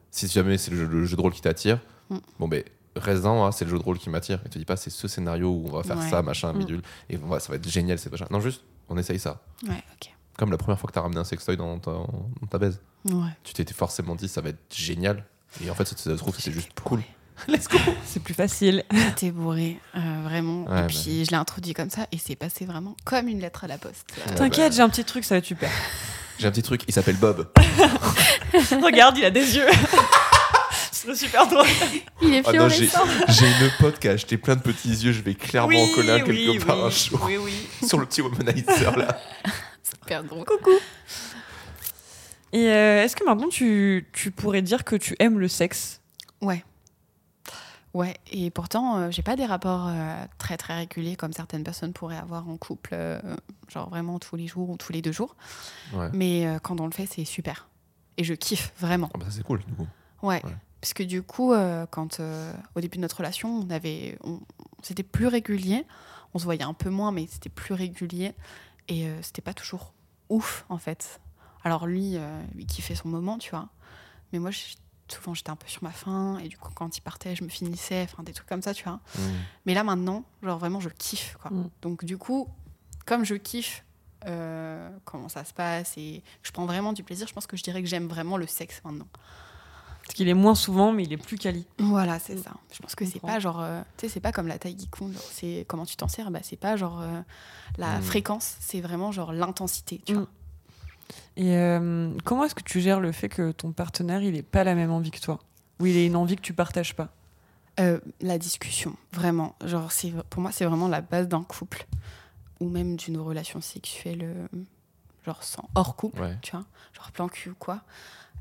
si jamais c'est le, jeu- le jeu de rôle qui t'attire, Mm. bon, ben. Reste dans, hein, c'est le jeu de rôle qui m'attire. Et te dis pas, c'est ce scénario où on va faire Ouais. ça, machin, Mm. bidule, et va- ça va être génial, c'est machin. Non, juste, on essaye ça. Ouais, ok. Comme la première fois que t'as ramené un sextoy dans ta, dans ta baise. Ouais. Tu t'étais forcément dit, ça va être génial. Et en fait, ça se trouve, c'était juste cool. <laughs> Let's go! C'est plus facile. J'étais bourrée, euh, vraiment. Ouais, et bah. puis, je l'ai introduit comme ça et c'est passé vraiment comme une lettre à la poste. Euh, Ouais, T'inquiète, bah. j'ai un petit truc, ça va être super. J'ai un petit truc, il s'appelle Bob. <laughs> Regarde, il a des yeux. <laughs> C'est super drôle. <laughs> Il est Ah non, j'ai fluorescent. j'ai une pote qui a acheté plein de petits yeux, je vais clairement en coller un quelque oui, part oui. un jour Oui, oui. <laughs> sur le petit womanizer là. <laughs> super drôle. Et euh, est-ce que maintenant tu, tu pourrais dire que tu aimes le sexe? Ouais. Ouais, et pourtant, euh, j'ai pas des rapports euh, très très réguliers comme certaines personnes pourraient avoir en couple, euh, genre vraiment tous les jours ou tous les deux jours. Ouais. Mais euh, quand on le fait, c'est super. Et je kiffe vraiment. Ah bah ça c'est cool du coup. Ouais. Ouais. Parce que du coup, euh, quand euh, au début de notre relation, on avait, on, c'était plus régulier. On se voyait un peu moins, mais c'était plus régulier. Et euh, c'était pas toujours ouf en fait. Alors lui, euh, lui kiffait son moment, tu vois. Mais moi, je- souvent, j'étais un peu sur ma faim. Et du coup, quand il partait, je me finissais. Enfin, des trucs comme ça, tu vois. Mm. Mais là, maintenant, genre vraiment, je kiffe. Quoi. Mm. Donc, du coup, comme je kiffe euh, comment ça se passe et je prends vraiment du plaisir, je pense que je dirais que j'aime vraiment le sexe maintenant. Parce qu'il est moins souvent, mais il est plus quali. Voilà, c'est ça. Je pense que c'est pas genre. euh, tu sais, c'est pas comme la taille genre, C'est comment tu t'en sers. Bah, c'est pas genre euh, la Mm. fréquence, c'est vraiment genre l'intensité. Tu Mm. vois. Et euh, comment est-ce que tu gères le fait que ton partenaire, il ait pas la même envie que toi? Ou il ait une envie que tu partages pas? Euh, la discussion, vraiment. Genre, c'est pour moi, c'est vraiment la base d'un couple ou même d'une relation sexuelle, euh, genre sans hors couple. Ouais. tu vois, genre plan cul ou quoi.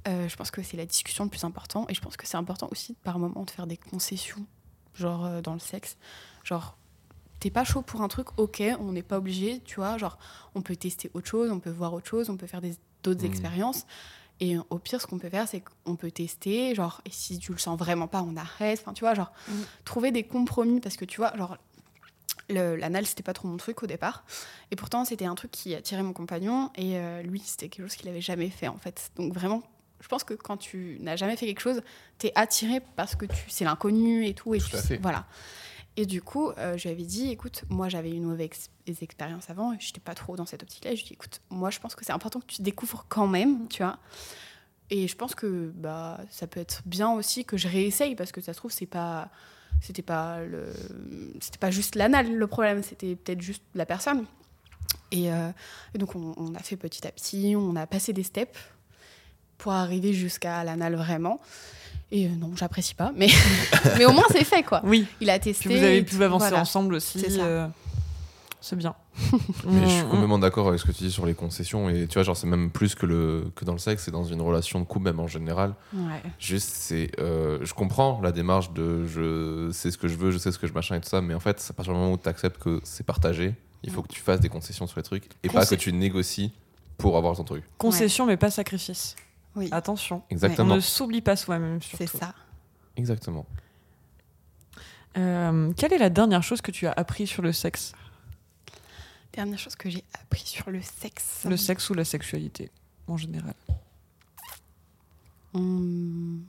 Euh, je pense que c'est la discussion le plus important et je pense que c'est important aussi par moment de faire des concessions, genre euh, dans le sexe. Genre, t'es pas chaud pour un truc, ok, on n'est pas obligé, tu vois, genre on peut tester autre chose, on peut voir autre chose, on peut faire des- d'autres Mhm. expériences. Et au pire, ce qu'on peut faire, c'est qu'on peut tester, genre, et si tu le sens vraiment pas, on arrête. Enfin, tu vois, genre, Mhm. trouver des compromis parce que tu vois, genre, l'anal, c'était pas trop mon truc au départ. Et pourtant, c'était un truc qui attirait mon compagnon. Et euh, lui, c'était quelque chose qu'il avait jamais fait, en fait. Donc, vraiment, je pense que quand tu n'as jamais fait quelque chose, t'es attiré parce que tu c'est l'inconnu et tout. Et Tout tu à sais- fait. Voilà. Et du coup, euh, je lui avais dit, écoute, moi, j'avais eu une mauvaise ex- des expériences avant. Et j'étais pas trop dans cette optique-là. Je lui ai dit, écoute, moi, je pense que c'est important que tu découvres quand même, tu vois. Et je pense que bah, ça peut être bien aussi que je réessaye parce que ça se trouve, c'est pas. C'était pas, le... c'était pas juste l'anal le problème, c'était peut-être juste la personne. Et, euh, et donc, on, on a fait petit à petit, on a passé des steps pour arriver jusqu'à l'anal vraiment. Et euh, non, j'apprécie pas, mais, <laughs> mais au moins c'est fait quoi. Oui. Il a testé. Puis vous avez pu tout, avancer voilà. ensemble aussi. C'est ça. euh, C'est bien. <laughs> Mais je suis complètement d'accord avec ce que tu dis sur les concessions et tu vois genre c'est même plus que le que dans le sexe, c'est dans une relation de couple même en général. Ouais. Juste c'est euh, je comprends la démarche de je sais ce que je veux, je sais ce que je machin et tout ça, mais en fait à partir du moment où tu acceptes que c'est partagé, il faut que tu fasses des concessions sur les trucs et pas que tu négocies pour avoir ton truc. Concession, mais pas sacrifice. Oui, Attention. On Exactement. ne s'oublie pas soi-même, surtout. c'est ça. Exactement. Euh, quelle est la dernière chose que tu as appris sur le sexe? Dernière chose que j'ai appris sur le sexe. Le sexe ou la sexualité, en général? Hum.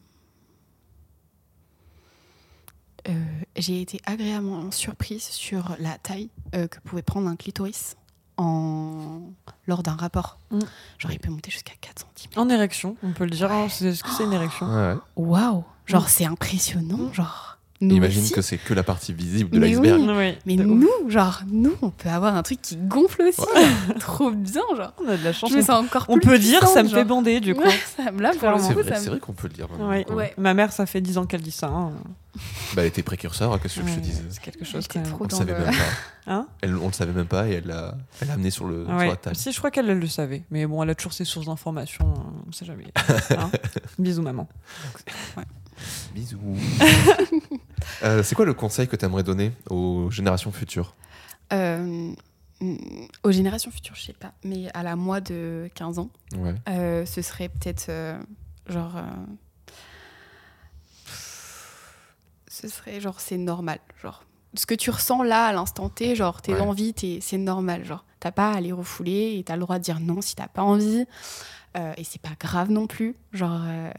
Euh, j'ai été agréablement surprise sur la taille euh, que pouvait prendre un clitoris en... lors d'un rapport. Mm. Genre, il peut monter jusqu'à 4 cm. En érection, on peut le dire. Ouais. hein, c'est- Est-ce que c'est une érection Ouais, ouais. Waouh! Genre, Mm. c'est impressionnant. Genre, nous Imagine aussi. que c'est que la partie visible de Mais l'iceberg. oui. Oui, Mais ouf. nous, genre, nous, on peut avoir un truc qui gonfle aussi. <laughs> Trop bien, genre. on a de la chance. Je me sens encore on plus peut dire, ça me fait bander du coup. Ouais, <laughs> ça me là pour le Clairement. C'est vrai, me- vrai qu'on peut le dire. maintenant. Ouais. Ouais. Ouais. Ma mère, ça fait 10 ans qu'elle dit ça. hein. Bah, elle était précurseur, qu'est-ce que je te disais C'est quelque chose même. trop On le savait le- même pas. <laughs> Hein Elle, on le savait même pas et elle l'a elle l'a amené sur, le, sur la table. Si, je crois qu'elle elle le savait. Mais bon, elle a toujours ses sources d'informations. hein, On sait jamais. Hein Bisous, maman. Bisous. <laughs> Euh, c'est quoi le conseil que tu aimerais donner aux générations futures? Euh, mm, aux générations futures, je sais pas, mais à la moi de 15 ans, Ouais. euh, ce serait peut-être genre. ce serait genre, c'est normal. Genre, ce que tu ressens là à l'instant T, genre tes Ouais. envies, t'es- c'est normal. Genre, t'as pas à les refouler et t'as le droit de dire non si t'as pas envie. Euh, et c'est pas grave non plus. Genre, euh,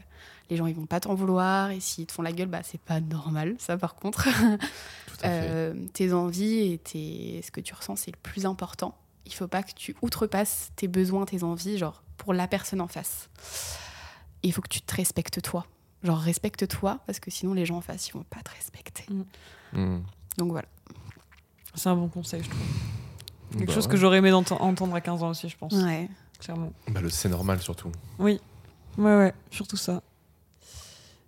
les gens ils vont pas t'en vouloir et s'ils te font la gueule, bah c'est pas normal, ça par contre. <laughs> Tout à fait. Euh, tes envies et tes... ce que tu ressens, c'est le plus important. Il faut pas que tu outrepasses tes besoins, tes envies, genre pour la personne en face. Il faut que tu te respectes toi. Genre respecte-toi parce que sinon les gens en face ils vont pas te respecter. Hmm. Donc voilà. C'est un bon conseil, je trouve. Quelque Bah chose ouais. que j'aurais aimé entendre à 15 ans aussi, je pense. Ouais. Clairement. Bah, le c'est normal surtout. Oui. Ouais, ouais, surtout ça.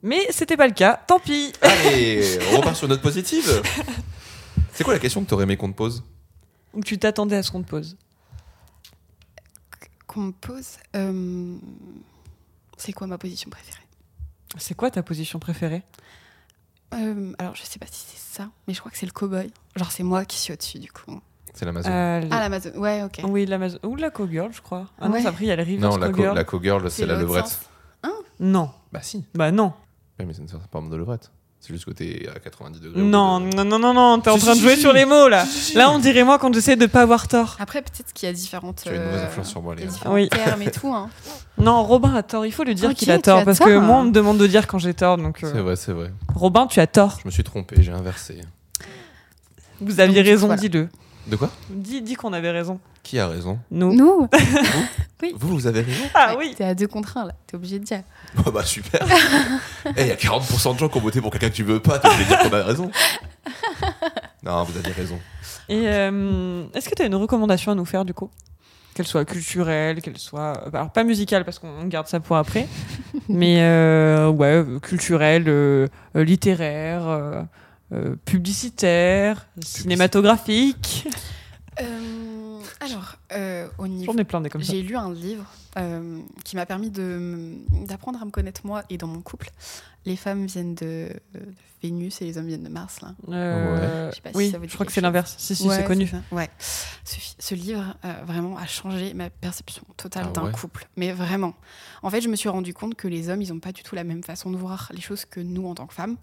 Mais c'était pas le cas, tant pis. Allez, <laughs> on repart sur une note positive. C'est quoi la question que t'aurais aimé qu'on te pose? Ou tu t'attendais à ce qu'on te pose Qu'on me pose. euh, C'est quoi ma position préférée? C'est quoi ta position préférée? Euh, Alors je sais pas si c'est ça, mais je crois que c'est le cowboy. Genre c'est moi qui suis au-dessus du coup. C'est l'Amazon. Euh, le- Ah l'Amazon. Ouais ok. Oui, l'Amazon. Ou la Cowgirl, je crois. Ah non, Ouais. ça, après, il y a le non, la, co- Cowgirl. la Cowgirl, c'est la levrette. sens. Non. Bah si. Bah non. Ouais, mais c'est une sorte pas de levrette. C'est juste que t'es à 90 degrés. Non, de- non, non, non, non, t'es en train de jouer sur les mots là. Là, on dirait moi quand j'essaie de pas avoir tort. Après peut-être qu'il y a différentes. Tu as une mauvaise euh, influence sur moi, différents Oui. termes et tout. Hein. <laughs> Non, Robin a tort. Il faut lui dire qu'il a tort parce tort. que moi, on me demande de dire quand j'ai tort. Donc, euh, C'est vrai, c'est vrai. Robin, tu as tort. Je me suis trompé, j'ai inversé. Vous aviez Donc, raison, voilà. dis-le. De quoi? Dis, dis qu'on avait raison. Qui a raison Nous. Nous <laughs> <laughs> Vous, vous avez raison Ah oui. T'es à deux contre un là, t'es obligé de dire. <laughs> Oh bah super Eh, il y a 40% de gens qui ont voté pour quelqu'un que tu veux pas, t'es obligé de dire qu'on a raison Non, vous aviez raison. Et euh, est-ce que tu as une recommandation à nous faire du coup? Qu'elle soit culturelle, qu'elle soit. Alors, pas musicale parce qu'on garde ça pour après. mais euh, ouais, culturelle, euh, littéraire, euh, euh, publicitaire, cinématographique. Alors, euh, au niveau. J'en ai plein des comme ça. J'ai lu un livre euh, qui m'a permis d'apprendre à me connaître moi et dans mon couple. Les femmes viennent de, de Vénus et les hommes viennent de Mars. Là. Euh, Je sais pas si oui, ça vous dit je crois que c'est l'inverse. Si, si, Ouais, c'est connu. Ouais. Ce, livre euh, vraiment a changé ma perception totale Ah d'un ouais couple. Mais vraiment. En fait, je me suis rendu compte que les hommes, ils n'ont pas du tout la même façon de voir les choses que nous en tant que femmes.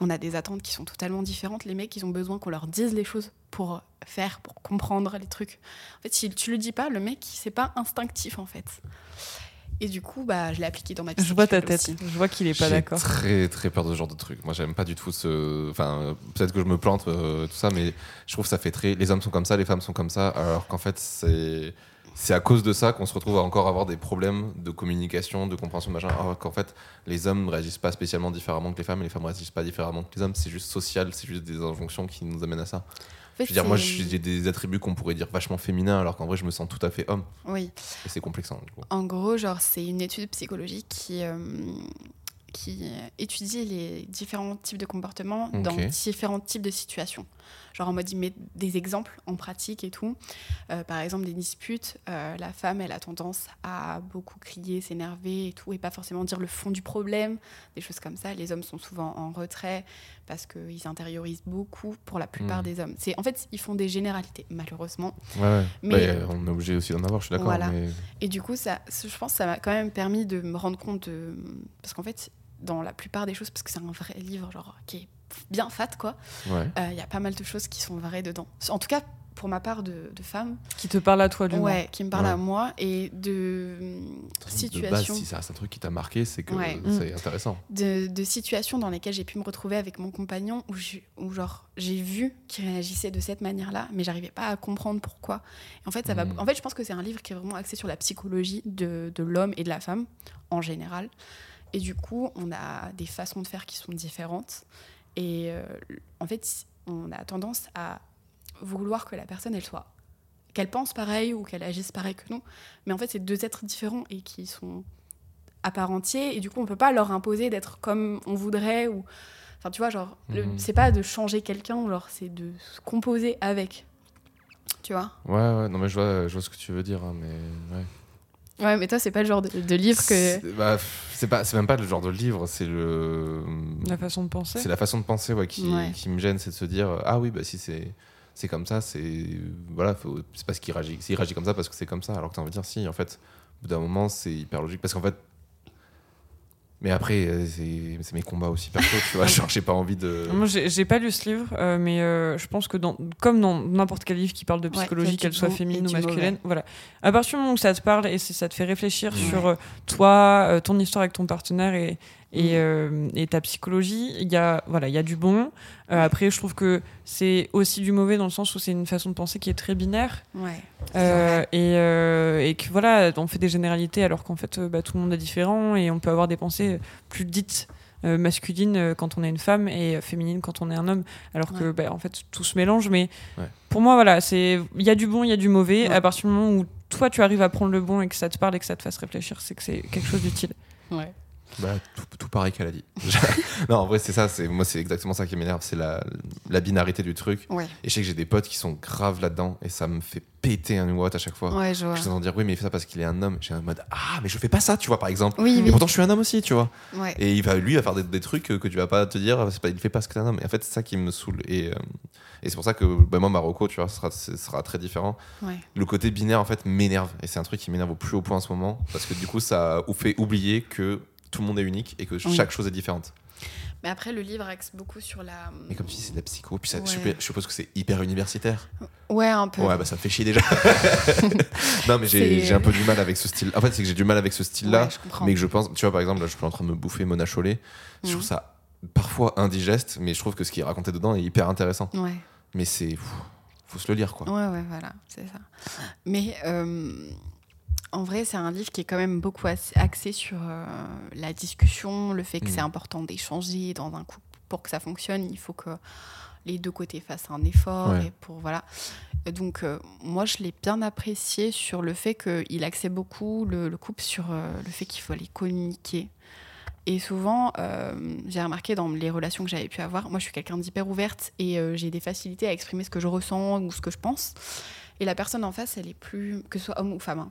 On a des attentes qui sont totalement différentes. Les mecs, ils ont besoin qu'on leur dise les choses pour faire, pour comprendre les trucs. En fait, si tu le dis pas, le mec, c'est pas instinctif en fait. Et du coup, bah, je l'ai appliqué dans ma vie. Je vois ta tête. aussi. Je vois qu'il est pas J'ai d'accord. très très peur de ce genre de truc. Moi, j'aime pas du tout ce. Enfin, peut-être que je me plante, euh, tout ça, mais je trouve que ça fait très. Les hommes sont comme ça, les femmes sont comme ça, alors qu'en fait, c'est. C'est à cause de ça qu'on se retrouve à encore avoir des problèmes de communication, de compréhension, machin. Alors qu'en fait, les hommes ne réagissent pas spécialement différemment que les femmes, et les femmes ne réagissent pas différemment que les hommes. C'est juste social, c'est juste des injonctions qui nous amènent à ça. Fait, Je veux dire, moi, j'ai des attributs qu'on pourrait dire vachement féminins, alors qu'en vrai, je me sens tout à fait homme. Oui. Et c'est complexant, du coup. En gros, genre, c'est une étude psychologique qui, euh, qui étudie les différents types de comportements dans différents types de situations. Genre en mode, il met des exemples en pratique et tout. Euh, par exemple, des disputes, euh, la femme, elle a tendance à beaucoup crier, s'énerver et tout, et pas forcément dire le fond du problème, des choses comme ça. Les hommes sont souvent en retrait parce qu'ils intériorisent beaucoup pour la plupart Hmm. des hommes. C'est En fait, ils font des généralités, malheureusement. Ouais, ouais. Mais- Bah, on est obligé aussi d'en avoir, je suis d'accord. Voilà. Mais... Et du coup, ça, je pense que ça m'a quand même permis de me rendre compte de... Parce qu'en fait, dans la plupart des choses, parce que c'est un vrai livre genre, qui est bien fat, quoi, Ouais. euh, il y a pas mal de choses qui sont vraies dedans. En tout cas, pour ma part de, de femme, Qui te parle à toi, du moins. ouais, qui me parle Ouais. à moi, et de situations... si ça reste un truc qui t'a marqué, c'est que Ouais. c'est intéressant. de, de situations dans lesquelles j'ai pu me retrouver avec mon compagnon où, je- où genre j'ai vu qu'il réagissait de cette manière-là, mais j'arrivais pas à comprendre pourquoi. Et en fait, ça va. Mm. En fait, je pense que c'est un livre qui est vraiment axé sur la psychologie de, de l'homme et de la femme en général. Et du coup, on a des façons de faire qui sont différentes. Et euh, en fait, on a tendance à vouloir que la personne, elle soit qu'elle pense pareil ou qu'elle agisse pareil que nous. Mais en fait, c'est deux êtres différents et qui sont à part entière. Et du coup, on peut pas leur imposer d'être comme on voudrait. ou Enfin, tu vois, genre, le- Mhm. c'est pas de changer quelqu'un, genre, c'est de se composer avec. Tu vois? Ouais, ouais, non, mais je vois, je vois ce que tu veux dire, hein, mais ouais. Ouais, mais toi, c'est pas le genre de, de livre que. C'est bah, c'est pas, c'est même pas le genre de livre, c'est le. La façon de penser. C'est la façon de penser ouais, qui, Ouais. qui me gêne, c'est de se dire ah oui bah si c'est c'est comme ça, c'est voilà, c'est parce qu'il réagit, s'il réagit comme ça parce que c'est comme ça, alors que t'as envie de dire si en fait au bout d'un moment c'est hyper logique parce qu'en fait mais après euh, c'est mes combats aussi perso, tu vois, <laughs> genre j'ai pas envie de Moi, j'ai pas lu ce livre, euh, mais euh, je pense que dans, comme dans n'importe quel livre qui parle de psychologie, qu'elle soit féminine ou masculine, mauvais. voilà. À partir du moment où ça te parle et ça te fait réfléchir Ouais. sur euh, toi, euh, ton histoire avec ton partenaire et, et, Mm. euh, et ta psychologie, il y a voilà, il y a du bon. Euh, après, je trouve que c'est aussi du mauvais dans le sens où c'est une façon de penser qui est très binaire Ouais. euh, et, euh, et que voilà, on fait des généralités alors qu'en fait, bah, tout le monde est différent et on peut avoir des pensées plus dites euh, masculines euh, quand on est une femme et euh, féminines quand on est un homme, alors que bah, en fait tout se mélange. Mais Ouais. pour moi, voilà, c'est il y a du bon, il y a du mauvais. Ouais. À partir du moment où toi tu arrives à prendre le bon et que ça te parle et que ça te fasse réfléchir, c'est que c'est quelque chose d'utile. Ouais. Bah, tout, tout pareil qu'elle a dit. <laughs> <laughs> non, en vrai, c'est ça. C'est moi, c'est exactement ça qui m'énerve. C'est la, la binarité du truc. Ouais. Et je sais que j'ai des potes qui sont graves là-dedans, et ça me fait péter un watt à chaque fois. Ouais, je vois. Je dire oui, mais il fait ça parce qu'il est un homme. J'ai un mode ah, mais je fais pas ça, tu vois, par exemple. Oui, Et oui. pourtant, je suis un homme aussi, tu vois. Ouais. Et il va, lui, il va faire des, des trucs que, tu vas pas te dire. C'est pas, il fait pas ce que t'es un homme. Et en fait, c'est ça qui me saoule. Et, euh, et c'est pour ça que bah, moi, Marocco, tu vois, sera, ce sera très différent. Le côté binaire, en fait, m'énerve. Et c'est un truc qui m'énerve au plus haut point en ce moment. Parce que du coup, ça ou fait oublier que tout le monde est unique et que Oui. chaque chose est différente. Mais après, le livre axe beaucoup sur la. Mais comme tu dis, c'est de la psycho. Puis ça, je, Ouais. suppose- je suppose que c'est hyper universitaire. Ouais, un peu. Ouais, bah ça me fait chier déjà. <laughs> non, mais j'ai un peu du mal avec ce style. En fait, c'est que j'ai du mal avec ce style-là. Ouais, je mais que je pense, tu vois, par exemple, là, je suis en train de me bouffer Mona Chollet. Je Mhm. trouve ça parfois indigeste, mais je trouve que ce qui est raconté dedans est hyper intéressant. Ouais. Mais c'est. Faut se le lire, quoi. Ouais, ouais, voilà, c'est ça. Mais euh, en vrai, c'est un livre qui est quand même beaucoup axé sur euh, la discussion, le fait que Mm. c'est important d'échanger dans un couple pour que ça fonctionne. Il faut que les deux côtés fassent un effort Ouais. et pour voilà. Et Donc euh, moi, je l'ai bien apprécié sur le fait qu'il axait beaucoup le, le couple sur euh, le fait qu'il faut aller communiquer. Et souvent, euh, j'ai remarqué dans les relations que j'avais pu avoir, moi je suis quelqu'un d'hyper ouverte et euh, j'ai des facilités à exprimer ce que je ressens ou ce que je pense. Et la personne en face, elle est plus, que ce soit homme ou femme, hein,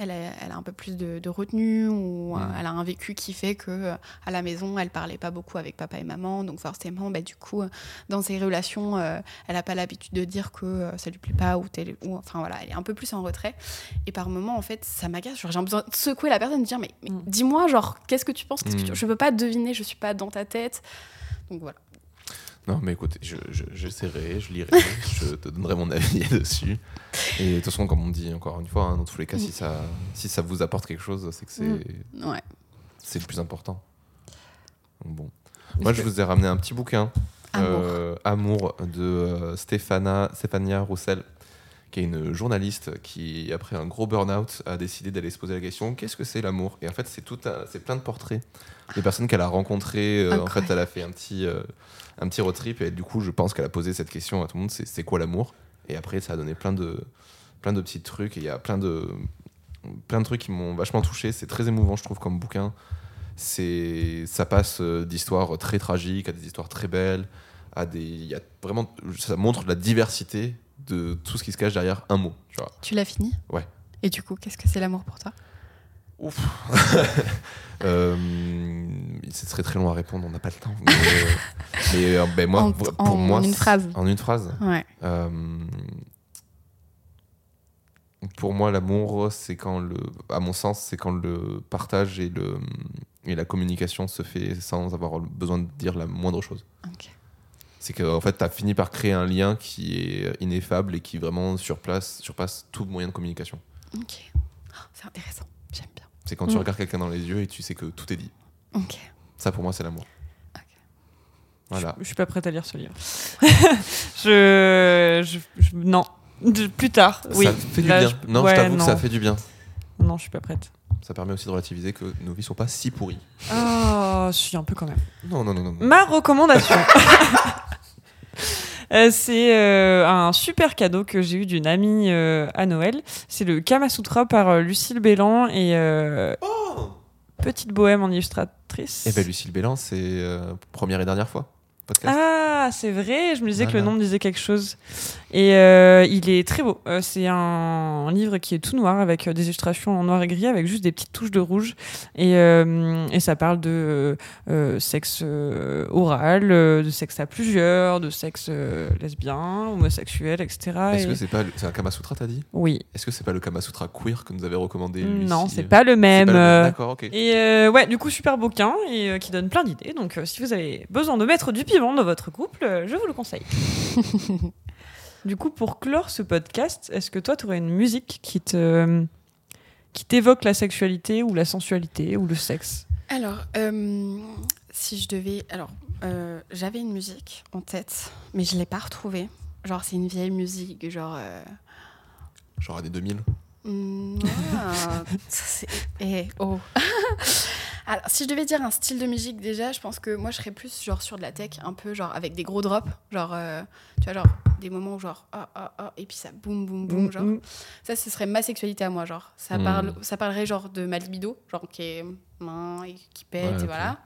elle, a, elle a un peu plus de, de retenue ou euh, Mm. elle a un vécu qui fait que euh, à la maison, elle parlait pas beaucoup avec papa et maman. Donc forcément, bah, du coup, euh, dans ses relations, euh, elle n'a pas l'habitude de dire que euh, ça lui plaît pas ou, ou enfin voilà, elle est un peu plus en retrait. Et par moments, en fait, ça m'agace. Genre, J'ai besoin de secouer la personne, de dire mais, mais Mm. dis-moi, genre, qu'est-ce que tu penses? Qu'est-ce que tu- Mm. Je peux pas deviner, je suis pas dans ta tête. Donc voilà. Non, mais écoute, je, je, j'essaierai, je lirai, <laughs> je te donnerai mon avis <laughs> dessus. Et de toute façon, comme on dit encore une fois, hein, dans tous les cas, si, ça, si ça vous apporte quelque chose, c'est que c'est, Mm. Ouais. c'est le plus important. Bon. Moi, je vous ai ramené un petit bouquin, Amour. euh, Amour, de euh, Stéphana, Stéphania Roussel, qui est une journaliste qui, après un gros burn-out, a décidé d'aller se poser la question qu'est-ce que c'est l'amour? Et en fait, c'est tout un- c'est plein de portraits des personnes qu'elle a rencontrées. Euh, en fait, elle a fait un petit, euh, un petit road trip et du coup, je pense qu'elle a posé cette question à tout le monde c'est c'est quoi l'amour? Et après, ça a donné plein de, plein de petits trucs et il y a plein de, plein de trucs qui m'ont vachement touché. C'est très émouvant, je trouve, comme bouquin. C'est, ça passe euh, d'histoires très tragiques à des histoires très belles, à des, y a vraiment, ça montre la diversité de tout ce qui se cache derrière un mot. Tu. Tu l'as fini? Ouais. Et du coup, qu'est-ce que c'est l'amour pour toi? Ouf. <laughs> Euh, ce serait très long à répondre, on n'a pas le temps. Mais, mais, euh, ben, moi, En- pour en moi, une phrase. En une phrase. Ouais. Euh, pour moi, l'amour, c'est quand le, à mon sens, c'est quand le partage et le et la communication se fait sans avoir besoin de dire la moindre chose. C'est que en fait, tu as fini par créer un lien qui est ineffable et qui vraiment surplace, surpasse tout moyen de communication. Ok. Oh, c'est intéressant. C'est quand tu Mm. regardes quelqu'un dans les yeux et tu sais que tout est dit. Ok. Ça, pour moi, c'est l'amour. Voilà. Je, je suis pas prête à lire ce livre. <laughs> je, je- je- non. De- plus tard. Oui. Ça fait du bien. je- Non, ouais, je t'avoue que ça fait du bien. Non, je suis pas prête. Ça permet aussi de relativiser que nos vies sont pas si pourries. Ah, je suis un peu quand même. Non, non, non, non. non. Ma recommandation. <laughs> Euh, c'est euh, un super cadeau que j'ai eu d'une amie euh, à Noël. C'est le Kama Sutra par Lucille Bélan et Oh Petite Bohème en illustratrice. Eh ben, Lucille Bélan, c'est première et dernière fois. Podcast. Ah, c'est vrai, je me disais que le nom me disait quelque chose. Et euh, il est très beau. Euh, c'est un, un livre qui est tout noir avec euh, des illustrations en noir et gris avec juste des petites touches de rouge. Et, euh, et ça parle de sexe oral, de sexe à plusieurs, de sexe lesbien, homosexuel, etc. Est-ce Et- que c'est pas le- c'est un Kama Sutra, t'as dit? Oui. Est-ce que c'est pas le Kama Sutra queer que nous avait recommandé Lucie? Non, c'est pas le même. D'accord, ok. Et ouais, du coup, super bouquin et qui donne plein d'idées. Donc, si vous avez besoin de mettre du piment dans votre couple, euh, je vous le conseille. <laughs> du coup, pour clore ce podcast, est-ce que toi, tu aurais une musique qui te qui t'évoque la sexualité ou la sensualité ou le sexe? Alors, euh, si je devais. Alors, euh, j'avais une musique en tête, mais je l'ai pas retrouvée. Genre, c'est une vieille musique, genre. euh, Genre années 2000. hmm, ah, c'est- eh, oh. <laughs> Alors, si je devais dire un style de musique, déjà, je pense que moi, je serais plus genre sur de la tech, un peu genre avec des gros drops. Genre, euh, tu vois, genre des moments où genre, ah, ah, ah, et puis ça boum, boum, boum, genre. Mm, mm. Ça, ce serait ma sexualité à moi, genre. Ça, Mm. parle, ça parlerait genre de ma libido, genre qui est main et qui pète, Ouais, et voilà.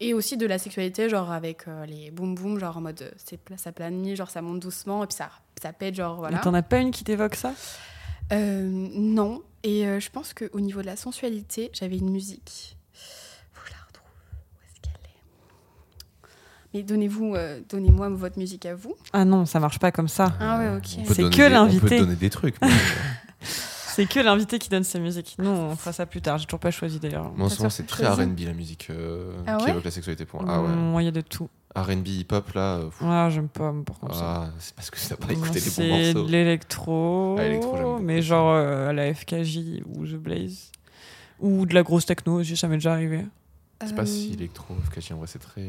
Et aussi de la sexualité, genre avec euh, les boum boum, genre en mode c'est ça planit, genre ça monte doucement, et puis ça, ça pète, genre voilà. Mais T'en as pas une qui t'évoque ça? Euh, non. Et euh, je pense qu'au niveau de la sensualité, j'avais une musique. Faut que je la retrouve. Où est-ce qu'elle donnez-vous, euh, donnez-moi votre musique à vous. Ah non, ça marche pas comme ça. Ah ouais, ok. On peut C'est donner que des- l'invité. On peut donner des trucs. mais, <laughs> C'est que l'invité qui donne sa musique. Non, on fera ça plus tard. J'ai toujours pas choisi d'ailleurs. Moi, en ce moment, c'est très R&B la musique euh, Ah qui évoque la sexualité pour moi. Ah ouais. Moi, il y a de tout. R&B hip-hop là. pff, Ah, j'aime pas, ah, c'est parce que t'as pas écouté les bons C'est morceaux. de l'électro, Ah, mais genre euh, à la FKJ ou The Blaze. Ou de la grosse techno aussi, ça m'est déjà arrivé. C'est pas si électro, FKJ, en vrai, c'est très.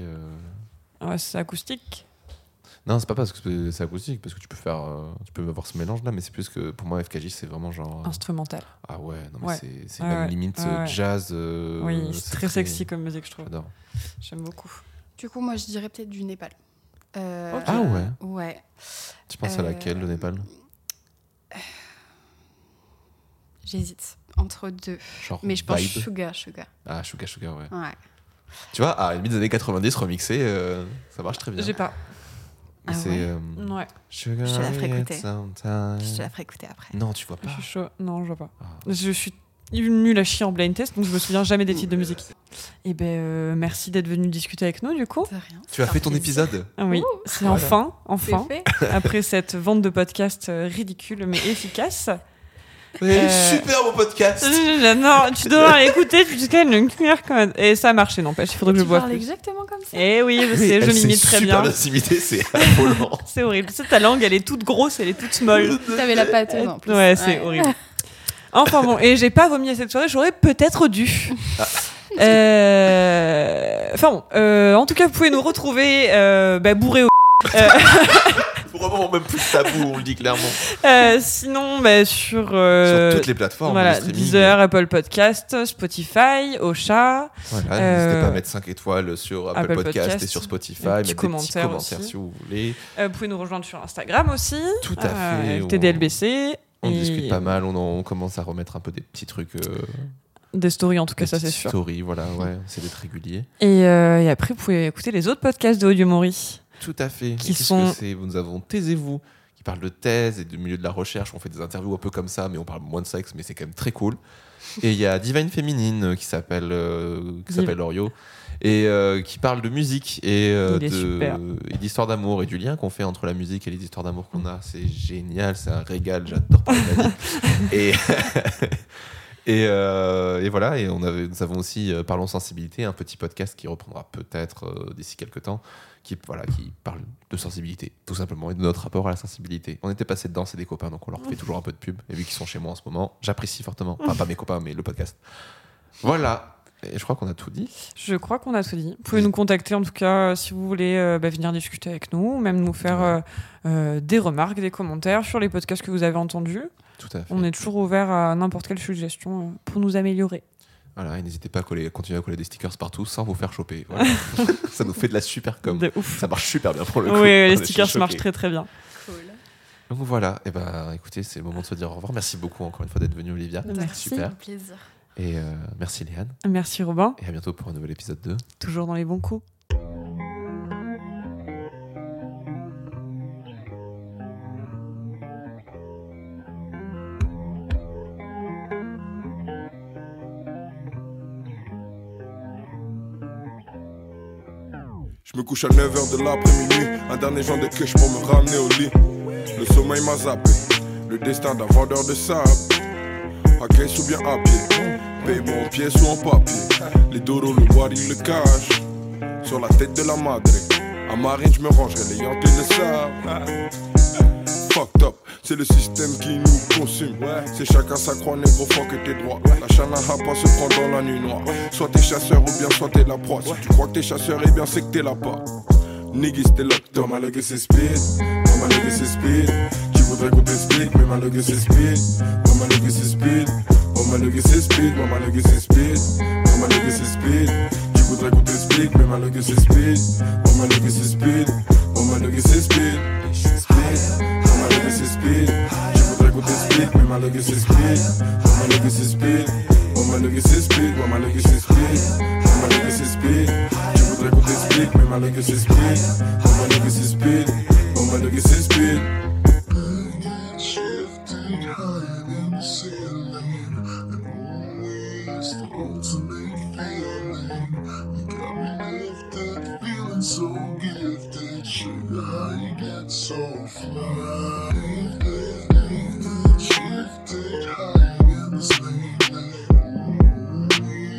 Ah Ouais, c'est acoustique. Non, c'est pas parce que c'est acoustique, parce que tu peux faire, euh, tu peux avoir ce mélange là, mais c'est plus que pour moi FKJ c'est vraiment genre. euh, Instrumental. Ah ouais, non mais Ouais. c'est, même ouais. limite Ouais, euh, ouais. jazz. euh, oui, c'est très, sexy comme musique, je trouve. J'adore. J'aime beaucoup. Du coup, moi, je dirais peut-être du Népal. Euh. Ah ouais. Ouais. Tu penses à laquelle le Népal? J'hésite entre deux. Genre Mais je pense vibe Sugar, Sugar. Ah, Sugar Sugar, ouais. Ouais. Tu vois, à la limite des années 90 remixé, euh, ça marche très bien. J'ai pas. Ah c'est. ouais euh, Ouais, Je te la ferai écouter. Je te la ferai écouter après. Non, tu vois je pas. suis chaud. Non, je vois pas. Ah. Je suis nulle à chier en blind test, donc je me souviens jamais des titres de musique. Et ben, euh, merci d'être venu discuter avec nous, du coup. Rien. Tu as fait ton plaisir. épisode Ah oui, c'est Voilà. enfin, enfin, après cette vente de podcast euh, ridicule mais efficace. Euh, Super beau podcast non, tu dois <laughs> l'écouter jusqu'à une cuillère quand même. Et ça a marché, n'empêche. Il faudrait que je Tu boive parles plus. exactement comme ça. Eh oui, je Oui, sais, je elle sait l'imite très super bien. c'est <laughs> affolant. C'est horrible. Tu sais, ta langue, elle est toute grosse, elle est toute molle. T'avais la pâteuse en plus. Ouais, c'est horrible. Enfin bon, et j'ai pas vomi à cette soirée, j'aurais peut-être dû. Ah. Euh, Enfin bon, euh, en tout cas, vous pouvez nous retrouver euh, bah, bourrés au. <laughs> Euh, Vraiment, même plus tabou, on le dit clairement. euh, sinon, bah, sur, euh, Sur toutes les plateformes. voilà, de. Deezer, Apple Podcast, Spotify, Ocha. Voilà, Euh, n'hésitez pas à mettre 5 étoiles sur Apple, Apple Podcast, Podcast, et sur Spotify, des petits commentaire commentaires aussi. si vous voulez. Vous pouvez nous rejoindre sur Instagram aussi. Tout à fait, TDLBC. On et discute pas mal, on, en- on commence à remettre un peu des petits trucs. Des stories en tout cas, des ça c'est sûr. stories, voilà, ouais, c'est d'être régulier. Et, euh, et après, vous pouvez écouter les autres podcasts de Audio Mori. Tout à fait. Qui sont- que c'est? Nous avons Taisez-vous, qui parle de thèse et du milieu de la recherche. On fait des interviews un peu comme ça, mais on parle moins de sexe, mais c'est quand même très cool. Et il y a Divine Féminine euh, qui s'appelle euh, qui s'appelle Orio et euh, qui parle de musique et euh, de et d'histoire d'amour et du lien qu'on fait entre la musique et les histoires d'amour qu'on a. C'est génial, c'est un régal. J'adore parler de la vie. <laughs> et <laughs> et, euh, et voilà. Et on avait, nous avons aussi euh, Parlons sensibilité, un petit podcast qui reprendra peut-être euh, d'ici quelques temps qui, voilà, qui parle de sensibilité, tout simplement, et de notre rapport à la sensibilité. On était passé dedans, c'est des copains, donc on leur fait toujours un peu de pub. Et vu qu'ils sont chez moi en ce moment, j'apprécie fortement. Enfin, pas mes copains, mais le podcast. Voilà. Et je crois qu'on a tout dit. Je crois qu'on a tout dit. Vous pouvez nous contacter en tout cas euh, si vous voulez euh, bah, venir discuter avec nous, ou même nous faire euh, euh, des remarques, des commentaires sur les podcasts que vous avez entendus. Tout à fait. On est toujours ouvert à n'importe quelle suggestion euh, pour nous améliorer. Voilà, et n'hésitez pas à coller, continuer à coller des stickers partout sans vous faire choper. Voilà. <laughs> ça nous fait de la super com. De ouf. Ça marche super bien pour le coup. Oui, les stickers marchent très très bien. Cool. Donc voilà, et ben écoutez, c'est le moment de se dire au revoir. Merci beaucoup encore une fois d'être venu Olivia. Merci. Super. Plaisir. Et euh, merci Léane. Merci Robin, Et à bientôt pour un nouvel épisode 2. toujours dans les bons coups. Je me couche à 9h de l'après-midi, un dernier joint de cash pour me ramener au lit. Le sommeil m'a zappé, le destin d'un vendeur de sable. À caisse ou bien à pied, paye-moi en pièces ou en papier. Les doros, le bois, le cachent. Sur la tête de la madre, à marine, je me rangerai les yantés de sable. Fucked up, c'est le système qui nous consume. C'est chacun sa croix, négro, fuck que t'es droit. La chanaha pas se prend dans la nuit noire. Soit t'es chasseur ou bien soit t'es la proie. Si tu crois que t'es chasseur, eh bien c'est que t'es la part. Niggas, t'es locked up. Ma legacy c'est speed, ma legacy c'est speed. Tu voudrais qu'on t'explique, mais ma c'est speed. Ma legacy c'est speed, ma legacy c'est speed, ma legacy c'est speed. Ma legacy c'est speed. Tu voudrais qu'on t'explique, mais ma c'est speed. Ma legacy c'est speed, ma legacy c'est. Speed. Ma legacy c'est speed. Tu voudrais qu'on t'explique, mais ma legacy c'est speed. Ma legacy c'est speed. Ma legacy c'est speed, ma legacy c'est speed. Ma legacy c'est speed. Tu voudrais qu'on t'explique, mais ma legacy c'est speed. Ma legacy c'est speed. Ma legacy c'est speed. Shifting higher than the ceiling, and always the ultimate feeling. You got me lifted, feeling so gifted. How you get so fly? Shifted higher than the ceiling,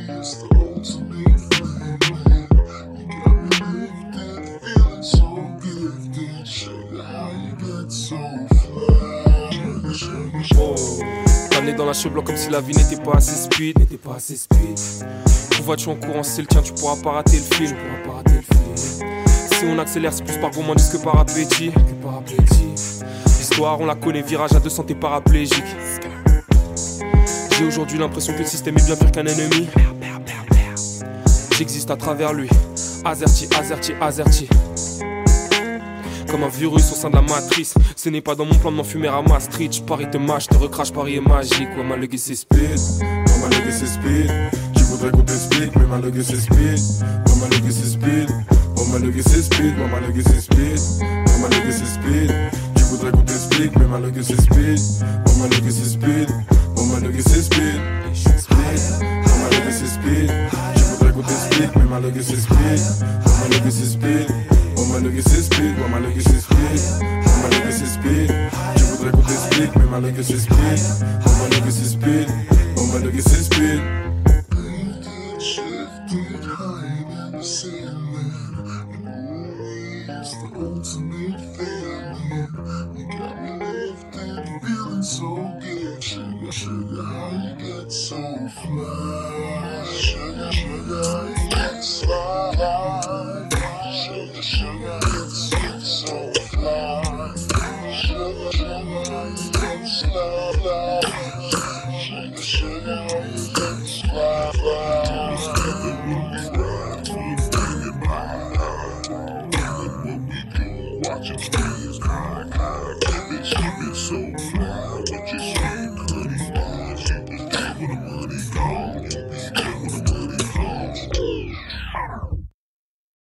always the ultimate feeling. You got me lifted, feeling so gifted. Sugar, how get so fly? Sugar. T'amener dans la cheveux comme si la vie n'était pas assez speed, n'était pas assez speed. Pourquoi tu en courant, c'est le tien, tu pourras pas rater le film. Si on accélère, c'est plus par gourmandise que par appétit. L'histoire, on la connaît, virage à 200, t'es paraplégique. J'ai aujourd'hui l'impression que le système est bien pire qu'un ennemi. J'existe à travers lui, azerti, azerti, azerti. Comme un virus au sein de la matrice. Ce n'est pas dans mon plan de m'enfumer à Maastricht. Je parie te mâche, te recrache, Paris est magique. Ouais, ma legacy speed. oh my legacy speed. Tu voudrais qu'on t'explique, mais ma legacy speed. Oh my legacy speed, oh my legacy speed, oh my legacy speed. Oh my legacy speed. Tu voudrais qu'on t'explique, mais ma legacy speed. Oh my legacy speed, oh my legacy speed. Speed, oh my legacy speed. Tu voudrais qu'on t'explique, mais ma legacy speed. Oh my legacy speed. Oh my legacy speed, oh my legacy speed. Oh my legacy speed. Tu voudrais qu'on t'explique, mais ma legacy speed. Oh my legacy speed. Oh my legacy speed. You get so fly? Sugar, sugar, you get so